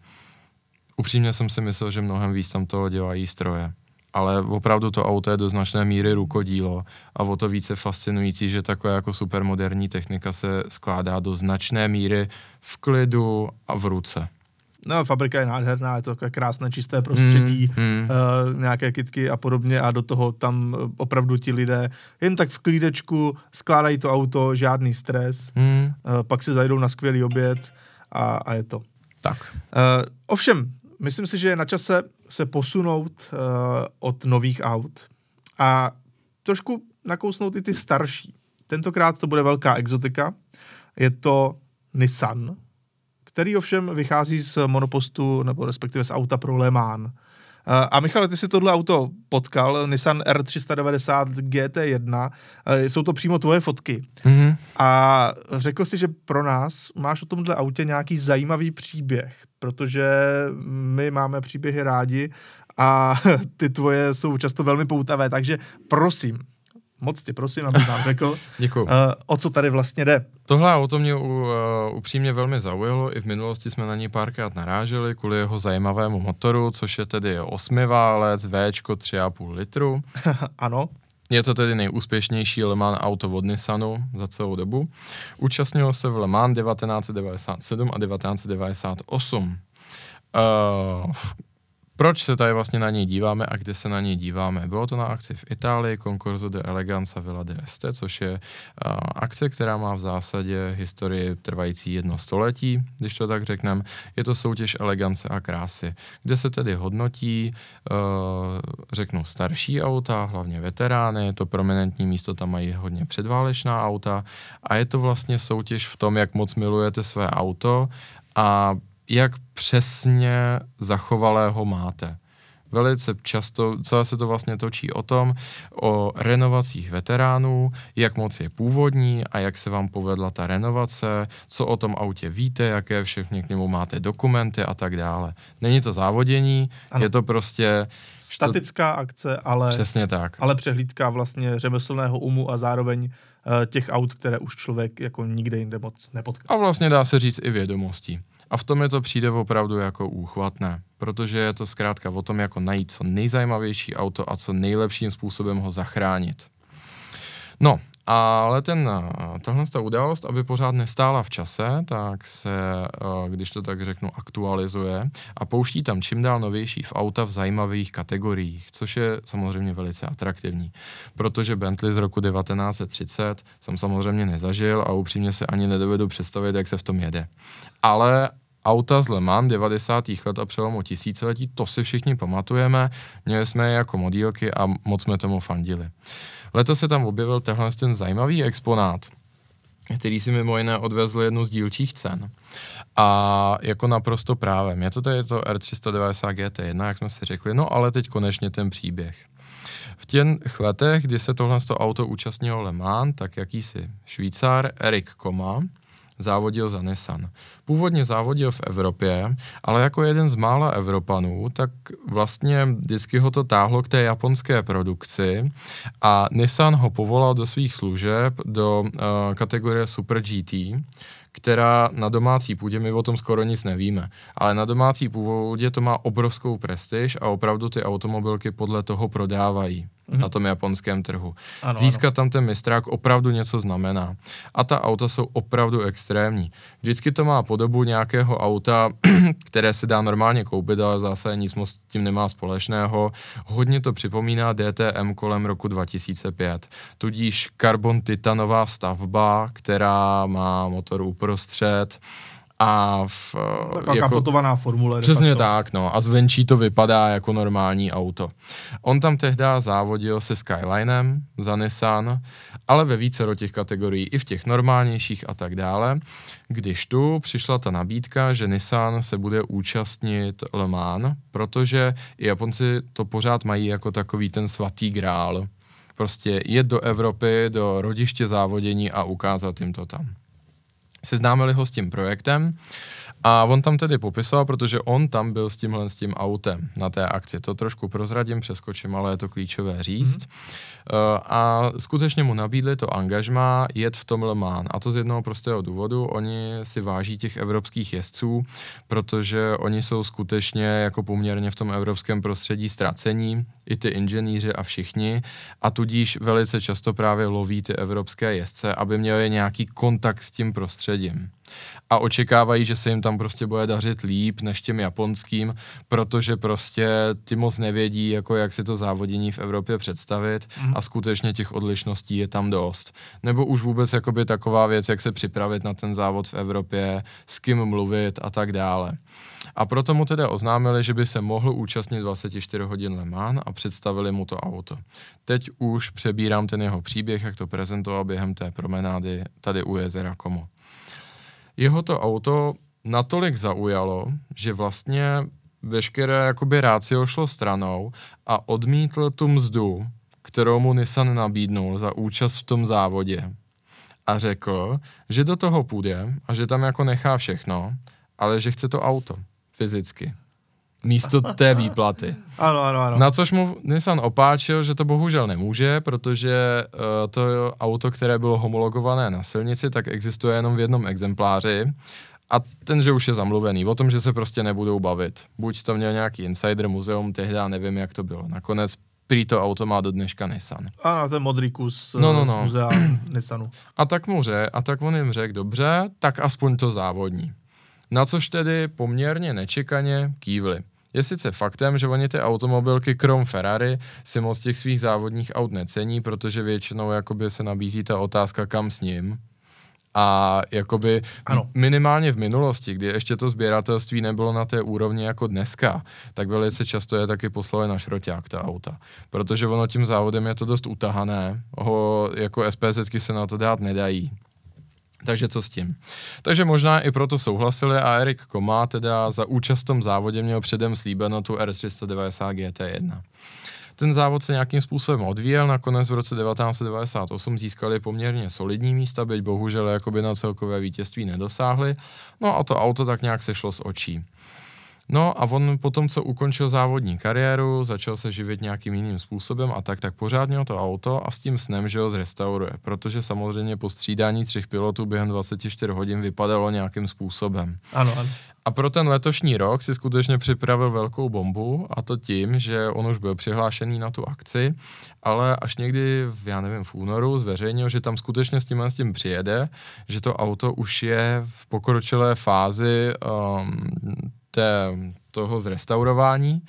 [SPEAKER 2] Upřímně jsem si myslel, že mnohem víc tam toho dělají stroje ale opravdu to auto je do značné míry rukodílo a o to více fascinující, že takhle jako supermoderní technika se skládá do značné míry v klidu a v ruce.
[SPEAKER 1] No, fabrika je nádherná, je to takové krásné, čisté prostředí, mm, mm. Uh, nějaké kitky a podobně a do toho tam opravdu ti lidé jen tak v klídečku skládají to auto, žádný stres, mm. uh, pak si zajdou na skvělý oběd a, a je to.
[SPEAKER 2] Tak.
[SPEAKER 1] Uh, ovšem, myslím si, že je na čase se posunout uh, od nových aut a trošku nakousnout i ty starší. Tentokrát to bude velká exotika. Je to Nissan, který ovšem vychází z monopostu, nebo respektive z auta pro Le Mans. Eh, a Michal, ty si tohle auto potkal, Nissan R390 GT1, jsou to přímo tvoje fotky. Mm-hmm. A řekl si, že pro nás máš o tomhle autě nějaký zajímavý příběh, protože my máme příběhy rádi a ty tvoje jsou často velmi poutavé, takže prosím, moc tě prosím, abych nám řekl,
[SPEAKER 2] Děkuju. Uh,
[SPEAKER 1] o co tady vlastně jde.
[SPEAKER 2] Tohle auto mě uh, upřímně velmi zaujalo, i v minulosti jsme na něj párkrát naráželi kvůli jeho zajímavému motoru, což je tedy osmiválec V 3,5 litru.
[SPEAKER 1] ano.
[SPEAKER 2] Je to tedy nejúspěšnější Le Mans auto od Nissanu za celou dobu. Účastnilo se v Le Mans 1997 a 1998. Uh, proč se tady vlastně na něj díváme a kde se na něj díváme? Bylo to na akci v Itálii, Concorso de Eleganza Villa de Este, což je uh, akce, která má v zásadě historii trvající jedno století, když to tak řekneme. Je to soutěž elegance a krásy, kde se tedy hodnotí, uh, řeknu, starší auta, hlavně veterány, to prominentní místo, tam mají hodně předválečná auta a je to vlastně soutěž v tom, jak moc milujete své auto a jak přesně zachovalého máte. Velice často, celé se to vlastně točí o tom, o renovacích veteránů, jak moc je původní a jak se vám povedla ta renovace, co o tom autě víte, jaké všechny k němu máte dokumenty a tak dále. Není to závodění, ano. je to prostě
[SPEAKER 1] statická akce, ale,
[SPEAKER 2] Přesně tak.
[SPEAKER 1] ale přehlídka vlastně řemeslného umu a zároveň těch aut, které už člověk jako nikde jinde moc nepotká.
[SPEAKER 2] A vlastně dá se říct i vědomostí. A v tom je to přijde opravdu jako úchvatné, protože je to zkrátka o tom, jako najít co nejzajímavější auto a co nejlepším způsobem ho zachránit. No, ale ten, tahle ta událost, aby pořád nestála v čase, tak se, když to tak řeknu, aktualizuje a pouští tam čím dál novější v auta v zajímavých kategoriích, což je samozřejmě velice atraktivní. Protože Bentley z roku 1930 jsem samozřejmě nezažil a upřímně se ani nedovedu představit, jak se v tom jede. Ale auta z Le Mans 90. let a přelomu tisíciletí, to si všichni pamatujeme, měli jsme je jako modílky a moc jsme tomu fandili. Letos se tam objevil tenhle ten zajímavý exponát, který si mimo jiné odvezl jednu z dílčích cen. A jako naprosto právem. Je to tady to R390 GT1, jak jsme si řekli, no ale teď konečně ten příběh. V těch letech, kdy se tohle auto účastnilo Le Mans, tak jakýsi Švýcar Erik Koma závodil za Nissan. Původně závodil v Evropě, ale jako jeden z mála Evropanů, tak vlastně vždycky ho to táhlo k té japonské produkci a Nissan ho povolal do svých služeb do uh, kategorie Super GT, která na domácí půdě, my o tom skoro nic nevíme, ale na domácí půdě to má obrovskou prestiž a opravdu ty automobilky podle toho prodávají mm-hmm. na tom japonském trhu. Ano, Získat ano. tam ten mistrák opravdu něco znamená. A ta auta jsou opravdu extrémní. Vždycky to má podobu nějakého auta, které se dá normálně koupit, ale zase nic moc s tím nemá společného. Hodně to připomíná DTM kolem roku 2005. Tudíž karbon titanová stavba, která má motor uprostřed, a v,
[SPEAKER 1] Taková jako, kapotovaná formule.
[SPEAKER 2] Přesně tak, no. A zvenčí to vypadá jako normální auto. On tam tehdy závodil se Skylinem za Nissan, ale ve více do těch kategorií, i v těch normálnějších a tak dále. Když tu přišla ta nabídka, že Nissan se bude účastnit Le Mans, protože Japonci to pořád mají jako takový ten svatý grál. Prostě jet do Evropy, do rodiště závodění a ukázat jim to tam seznámili ho s tím projektem A on tam tedy popisoval, protože on tam byl s tímhle s tím autem na té akci. To trošku prozradím, přeskočím, ale je to klíčové říct. Mm-hmm. A skutečně mu nabídli to angažma jet v tom Le Mans. A to z jednoho prostého důvodu. Oni si váží těch evropských jezdců, protože oni jsou skutečně jako poměrně v tom evropském prostředí ztracení, i ty inženýři a všichni. A tudíž velice často právě loví ty evropské jezdce, aby měli nějaký kontakt s tím prostředím a očekávají, že se jim tam prostě bude dařit líp než těm japonským, protože prostě ty moc nevědí, jako jak si to závodění v Evropě představit mm. a skutečně těch odlišností je tam dost. Nebo už vůbec jakoby taková věc, jak se připravit na ten závod v Evropě, s kým mluvit a tak dále. A proto mu tedy oznámili, že by se mohl účastnit 24 hodin Le Mans a představili mu to auto. Teď už přebírám ten jeho příběh, jak to prezentoval během té promenády tady u jezera Komo jeho to auto natolik zaujalo, že vlastně veškeré jakoby rácio šlo stranou a odmítl tu mzdu, kterou mu Nissan nabídnul za účast v tom závodě. A řekl, že do toho půjde a že tam jako nechá všechno, ale že chce to auto, fyzicky. Místo té výplaty.
[SPEAKER 1] Ano, ano, ano.
[SPEAKER 2] Na což mu Nissan opáčil, že to bohužel nemůže, protože uh, to auto, které bylo homologované na silnici, tak existuje jenom v jednom exempláři a ten, že už je zamluvený, o tom, že se prostě nebudou bavit. Buď to měl nějaký insider muzeum, tehdy nevím, jak to bylo. Nakonec prý to auto má do dneška Nissan.
[SPEAKER 1] Ano, ten modrý kus no, no, no. z muzea Nissanu.
[SPEAKER 2] A tak mu řek, a tak on jim řekl, dobře, tak aspoň to závodní. Na což tedy poměrně nečekaně kývli. Je sice faktem, že oni ty automobilky krom Ferrari si moc těch svých závodních aut necení, protože většinou jakoby se nabízí ta otázka kam s ním. A jakoby ano. minimálně v minulosti, kdy ještě to sběratelství nebylo na té úrovni jako dneska, tak velice často je taky poslali na šroťák ta auta. Protože ono tím závodem je to dost utahané, ho jako SPZky se na to dát nedají. Takže co s tím? Takže možná i proto souhlasili a Erik Koma teda za účast v tom závodě měl předem slíbeno tu R390 GT1. Ten závod se nějakým způsobem odvíjel, nakonec v roce 1998 získali poměrně solidní místa, byť bohužel jakoby na celkové vítězství nedosáhli, no a to auto tak nějak sešlo z očí. No a on potom, co ukončil závodní kariéru, začal se živit nějakým jiným způsobem a tak, tak pořád měl to auto a s tím snem, že ho zrestauruje, protože samozřejmě po střídání třech pilotů během 24 hodin vypadalo nějakým způsobem.
[SPEAKER 1] Ano, ano.
[SPEAKER 2] A pro ten letošní rok si skutečně připravil velkou bombu a to tím, že on už byl přihlášený na tu akci, ale až někdy, v, já nevím, v únoru zveřejnil, že tam skutečně s tím s tím přijede, že to auto už je v pokročilé fázi um, té, toho zrestaurování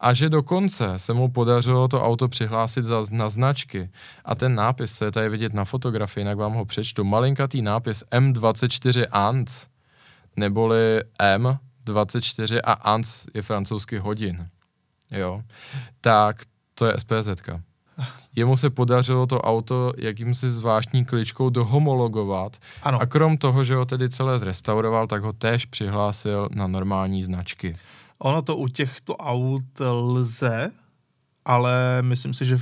[SPEAKER 2] a že dokonce se mu podařilo to auto přihlásit za, na značky. A ten nápis, co je tady vidět na fotografii, jinak vám ho přečtu, malinkatý nápis M24 ANS, neboli M24 a ANS je francouzský hodin. Jo, tak to je SPZ. Jemu se podařilo to auto jakýmsi zvláštní kličkou dohomologovat ano. a krom toho, že ho tedy celé zrestauroval, tak ho též přihlásil na normální značky.
[SPEAKER 1] Ono to u těchto aut lze, ale myslím si, že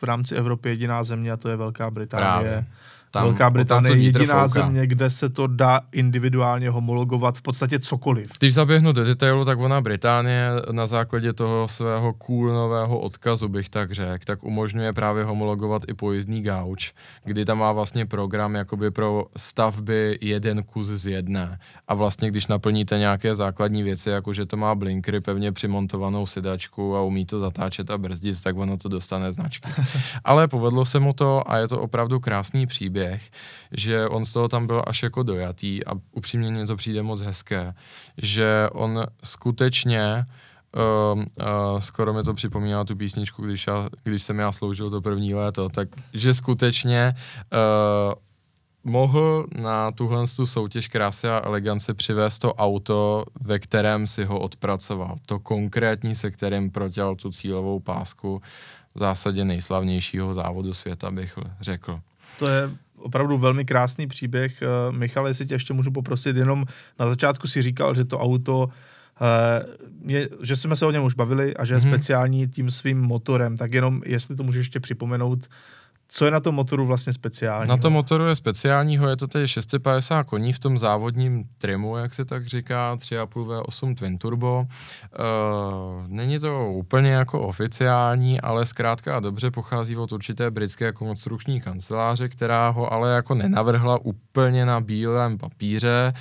[SPEAKER 1] v rámci Evropy jediná země, a to je Velká Británie, Právě tam, Velká Británie je jediná fouka. země, kde se to dá individuálně homologovat v podstatě cokoliv.
[SPEAKER 2] Když zaběhnu do detailu, tak ona Británie na základě toho svého cool nového odkazu, bych tak řekl, tak umožňuje právě homologovat i pojízdný gauč, kdy tam má vlastně program jakoby pro stavby jeden kus z jedné. A vlastně, když naplníte nějaké základní věci, jako že to má blinkry, pevně přimontovanou sedačku a umí to zatáčet a brzdit, tak ono to dostane značky. Ale povedlo se mu to a je to opravdu krásný příběh příběh, že on z toho tam byl až jako dojatý a upřímně mně to přijde moc hezké, že on skutečně Uh, uh, skoro mi to připomíná tu písničku, když, já, když jsem já sloužil to první léto, tak že skutečně uh, mohl na tuhle tu soutěž krásy a elegance přivést to auto, ve kterém si ho odpracoval. To konkrétní, se kterým protěl tu cílovou pásku v zásadě nejslavnějšího závodu světa, bych řekl.
[SPEAKER 1] To je opravdu velmi krásný příběh. Eh, Michal, jestli tě ještě můžu poprosit, jenom na začátku si říkal, že to auto eh, je, že jsme se o něm už bavili a že je mm-hmm. speciální tím svým motorem, tak jenom jestli to můžeš ještě připomenout, Co je na tom motoru vlastně speciální?
[SPEAKER 2] Na tom motoru je speciálního, je to tedy 650 koní v tom závodním trimu, jak se tak říká, 3,5 V8 Twin Turbo. Uh, není to úplně jako oficiální, ale zkrátka a dobře pochází od určité britské konstrukční kanceláře, která ho ale jako nenavrhla úplně na bílém papíře.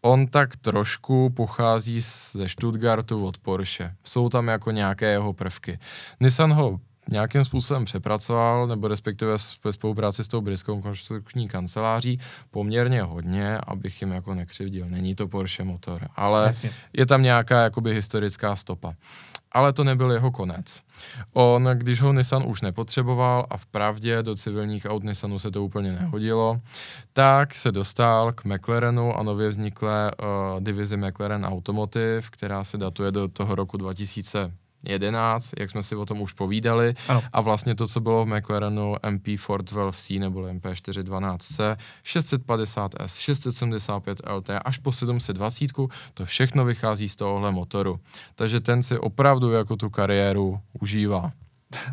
[SPEAKER 2] On tak trošku pochází ze Stuttgartu od Porsche. Jsou tam jako nějaké jeho prvky. Nissan ho nějakým způsobem přepracoval, nebo respektive ve spolupráci s tou britskou konstrukční kanceláří poměrně hodně, abych jim jako nekřivdil. Není to Porsche motor, ale Jasně. je tam nějaká jakoby historická stopa. Ale to nebyl jeho konec. On, když ho Nissan už nepotřeboval a vpravdě do civilních aut Nissanu se to úplně nehodilo, tak se dostal k McLarenu a nově vzniklé uh, divizi McLaren Automotive, která se datuje do toho roku 2000 11, jak jsme si o tom už povídali. Ano. A vlastně to, co bylo v McLarenu MP412C nebo MP412C, 650S, 675 LT až po 720, to všechno vychází z tohohle motoru. Takže ten si opravdu jako tu kariéru užívá.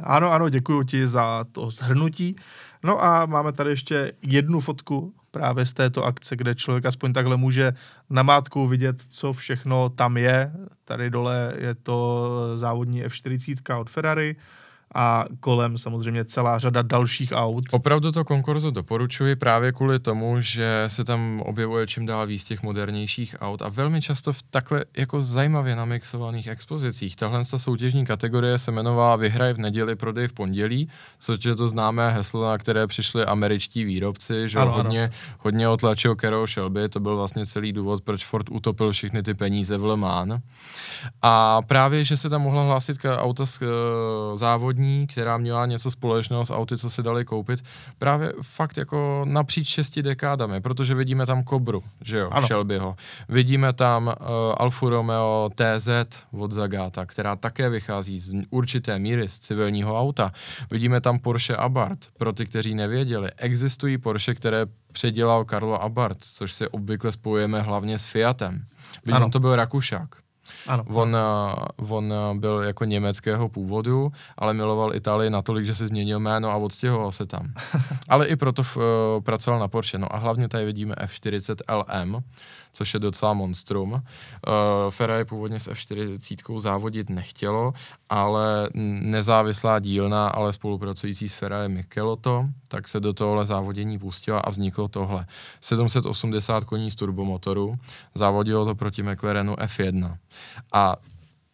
[SPEAKER 1] Ano, ano, děkuji ti za to zhrnutí. No a máme tady ještě jednu fotku právě z této akce, kde člověk aspoň takhle může na mátku vidět, co všechno tam je. Tady dole je to závodní F40 od Ferrari, a kolem samozřejmě celá řada dalších aut.
[SPEAKER 2] Opravdu to konkurzu doporučuji právě kvůli tomu, že se tam objevuje čím dál víc těch modernějších aut a velmi často v takhle jako zajímavě namixovaných expozicích. Tahle ta soutěžní kategorie se jmenovala Vyhraj v neděli, prodej v pondělí, což je to známé heslo, na které přišli američtí výrobci, že ano, hodně, ano. hodně otlačil Carol Shelby, to byl vlastně celý důvod, proč Ford utopil všechny ty peníze v Le Mans. A právě, že se tam mohla hlásit auta z uh, závodní první, která měla něco společného s auty, co si dali koupit, právě fakt jako napříč šesti dekádami, protože vidíme tam Kobru, že jo, ano. Shelbyho. Vidíme tam uh, Alfa Romeo TZ od Zagata, která také vychází z určité míry z civilního auta. Vidíme tam Porsche Abarth, pro ty, kteří nevěděli. Existují Porsche, které předělal Karlo Abarth, což si obvykle spojujeme hlavně s Fiatem. Vidím, to byl Rakušák. Ano. On, eh, on eh, byl jako německého původu, ale miloval Itálii natolik, že si změnil jméno a odstěhoval se tam. ale i proto uh, pracoval na Porsche. No a hlavně tady vidíme F40 LM, což je docela monstrum. Uh, Ferrari původně s F40 závodit nechtělo, ale nezávislá dílna, ale spolupracující s Ferrari Michelotto, tak se do tohohle závodění pustila a vzniklo tohle. 780 koní z turbomotoru, závodilo to proti McLarenu F1. A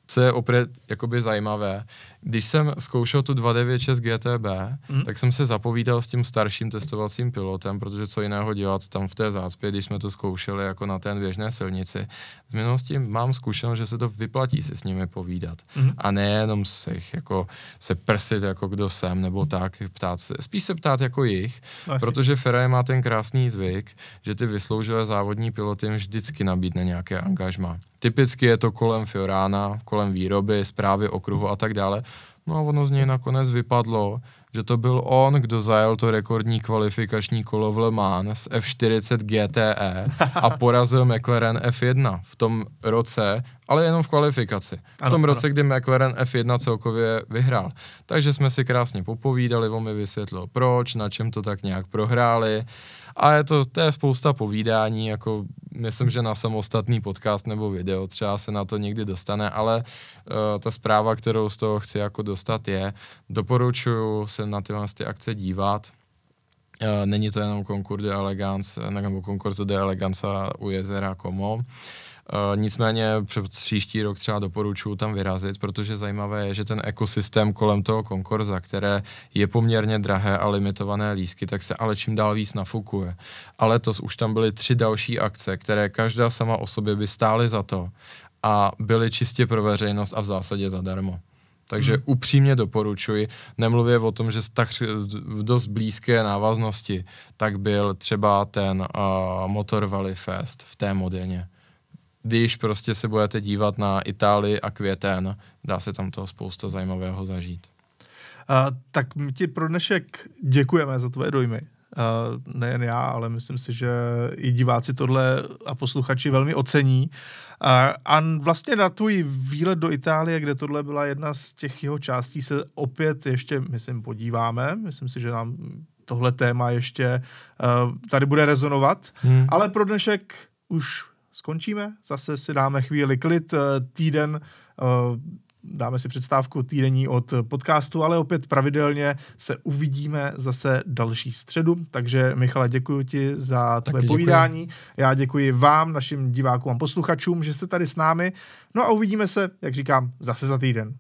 [SPEAKER 2] co je opět jakoby zajímavé, když jsem zkoušel tu 296 GTB, mm. tak jsem se zapovídal s tím starším testovacím pilotem, protože co jiného dělat tam v té zácpě, když jsme to zkoušeli jako na té běžné silnici. Z minulosti mám zkušenost, že se to vyplatí si s nimi povídat. Mm. A nejenom se, jako, se prsit, jako kdo jsem, nebo tak, ptát se, spíš se ptát jako jich, no, protože Ferrari má ten krásný zvyk, že ty vysloužilé závodní piloty jim vždycky nabídne nějaké angažma. Typicky je to kolem Fiorána, kolem výroby, zprávy okruhu a tak dále. No a ono z něj nakonec vypadlo, že to byl on, kdo zajel to rekordní kvalifikační kolo v Le Mans s F40 GTE a porazil McLaren F1 v tom roce, ale jenom v kvalifikaci. V tom ano, roce, ano. kdy McLaren F1 celkově vyhrál. Takže jsme si krásně popovídali, on mi vysvětlil proč, na čem to tak nějak prohráli. A je to, to je spousta povídání, jako myslím, že na samostatný podcast nebo video třeba se na to někdy dostane, ale uh, ta zpráva, kterou z toho chci jako dostat je, doporučuju se na tyhle ty akce dívat, Uh, není to jenom Concours de Elegance nebo Concours de Elegance u jezera Como. Uh, nicméně před příští rok třeba doporučuji tam vyrazit, protože zajímavé je, že ten ekosystém kolem toho konkorza, které je poměrně drahé a limitované lísky, tak se ale čím dál víc nafukuje. A letos už tam byly tři další akce, které každá sama o sobě by stály za to a byly čistě pro veřejnost a v zásadě zadarmo. Takže hmm. upřímně doporučuji, nemluvě o tom, že tak v dost blízké návaznosti, tak byl třeba ten uh, Motor Valley Fest v té modeně když prostě se budete dívat na Itálii a květen, dá se tam toho spousta zajímavého zažít.
[SPEAKER 1] Uh, tak my ti pro dnešek děkujeme za tvoje dojmy. Uh, nejen já, ale myslím si, že i diváci tohle a posluchači velmi ocení. Uh, a vlastně na tvůj výlet do Itálie, kde tohle byla jedna z těch jeho částí, se opět ještě, myslím, podíváme. Myslím si, že nám tohle téma ještě uh, tady bude rezonovat. Hmm. Ale pro dnešek už skončíme, zase si dáme chvíli klid, týden uh, dáme si představku týdenní od podcastu, ale opět pravidelně se uvidíme zase další středu. Takže Michale, děkuji ti za tvoje Taky povídání. Děkuji. Já děkuji vám, našim divákům a posluchačům, že jste tady s námi. No a uvidíme se, jak říkám, zase za týden.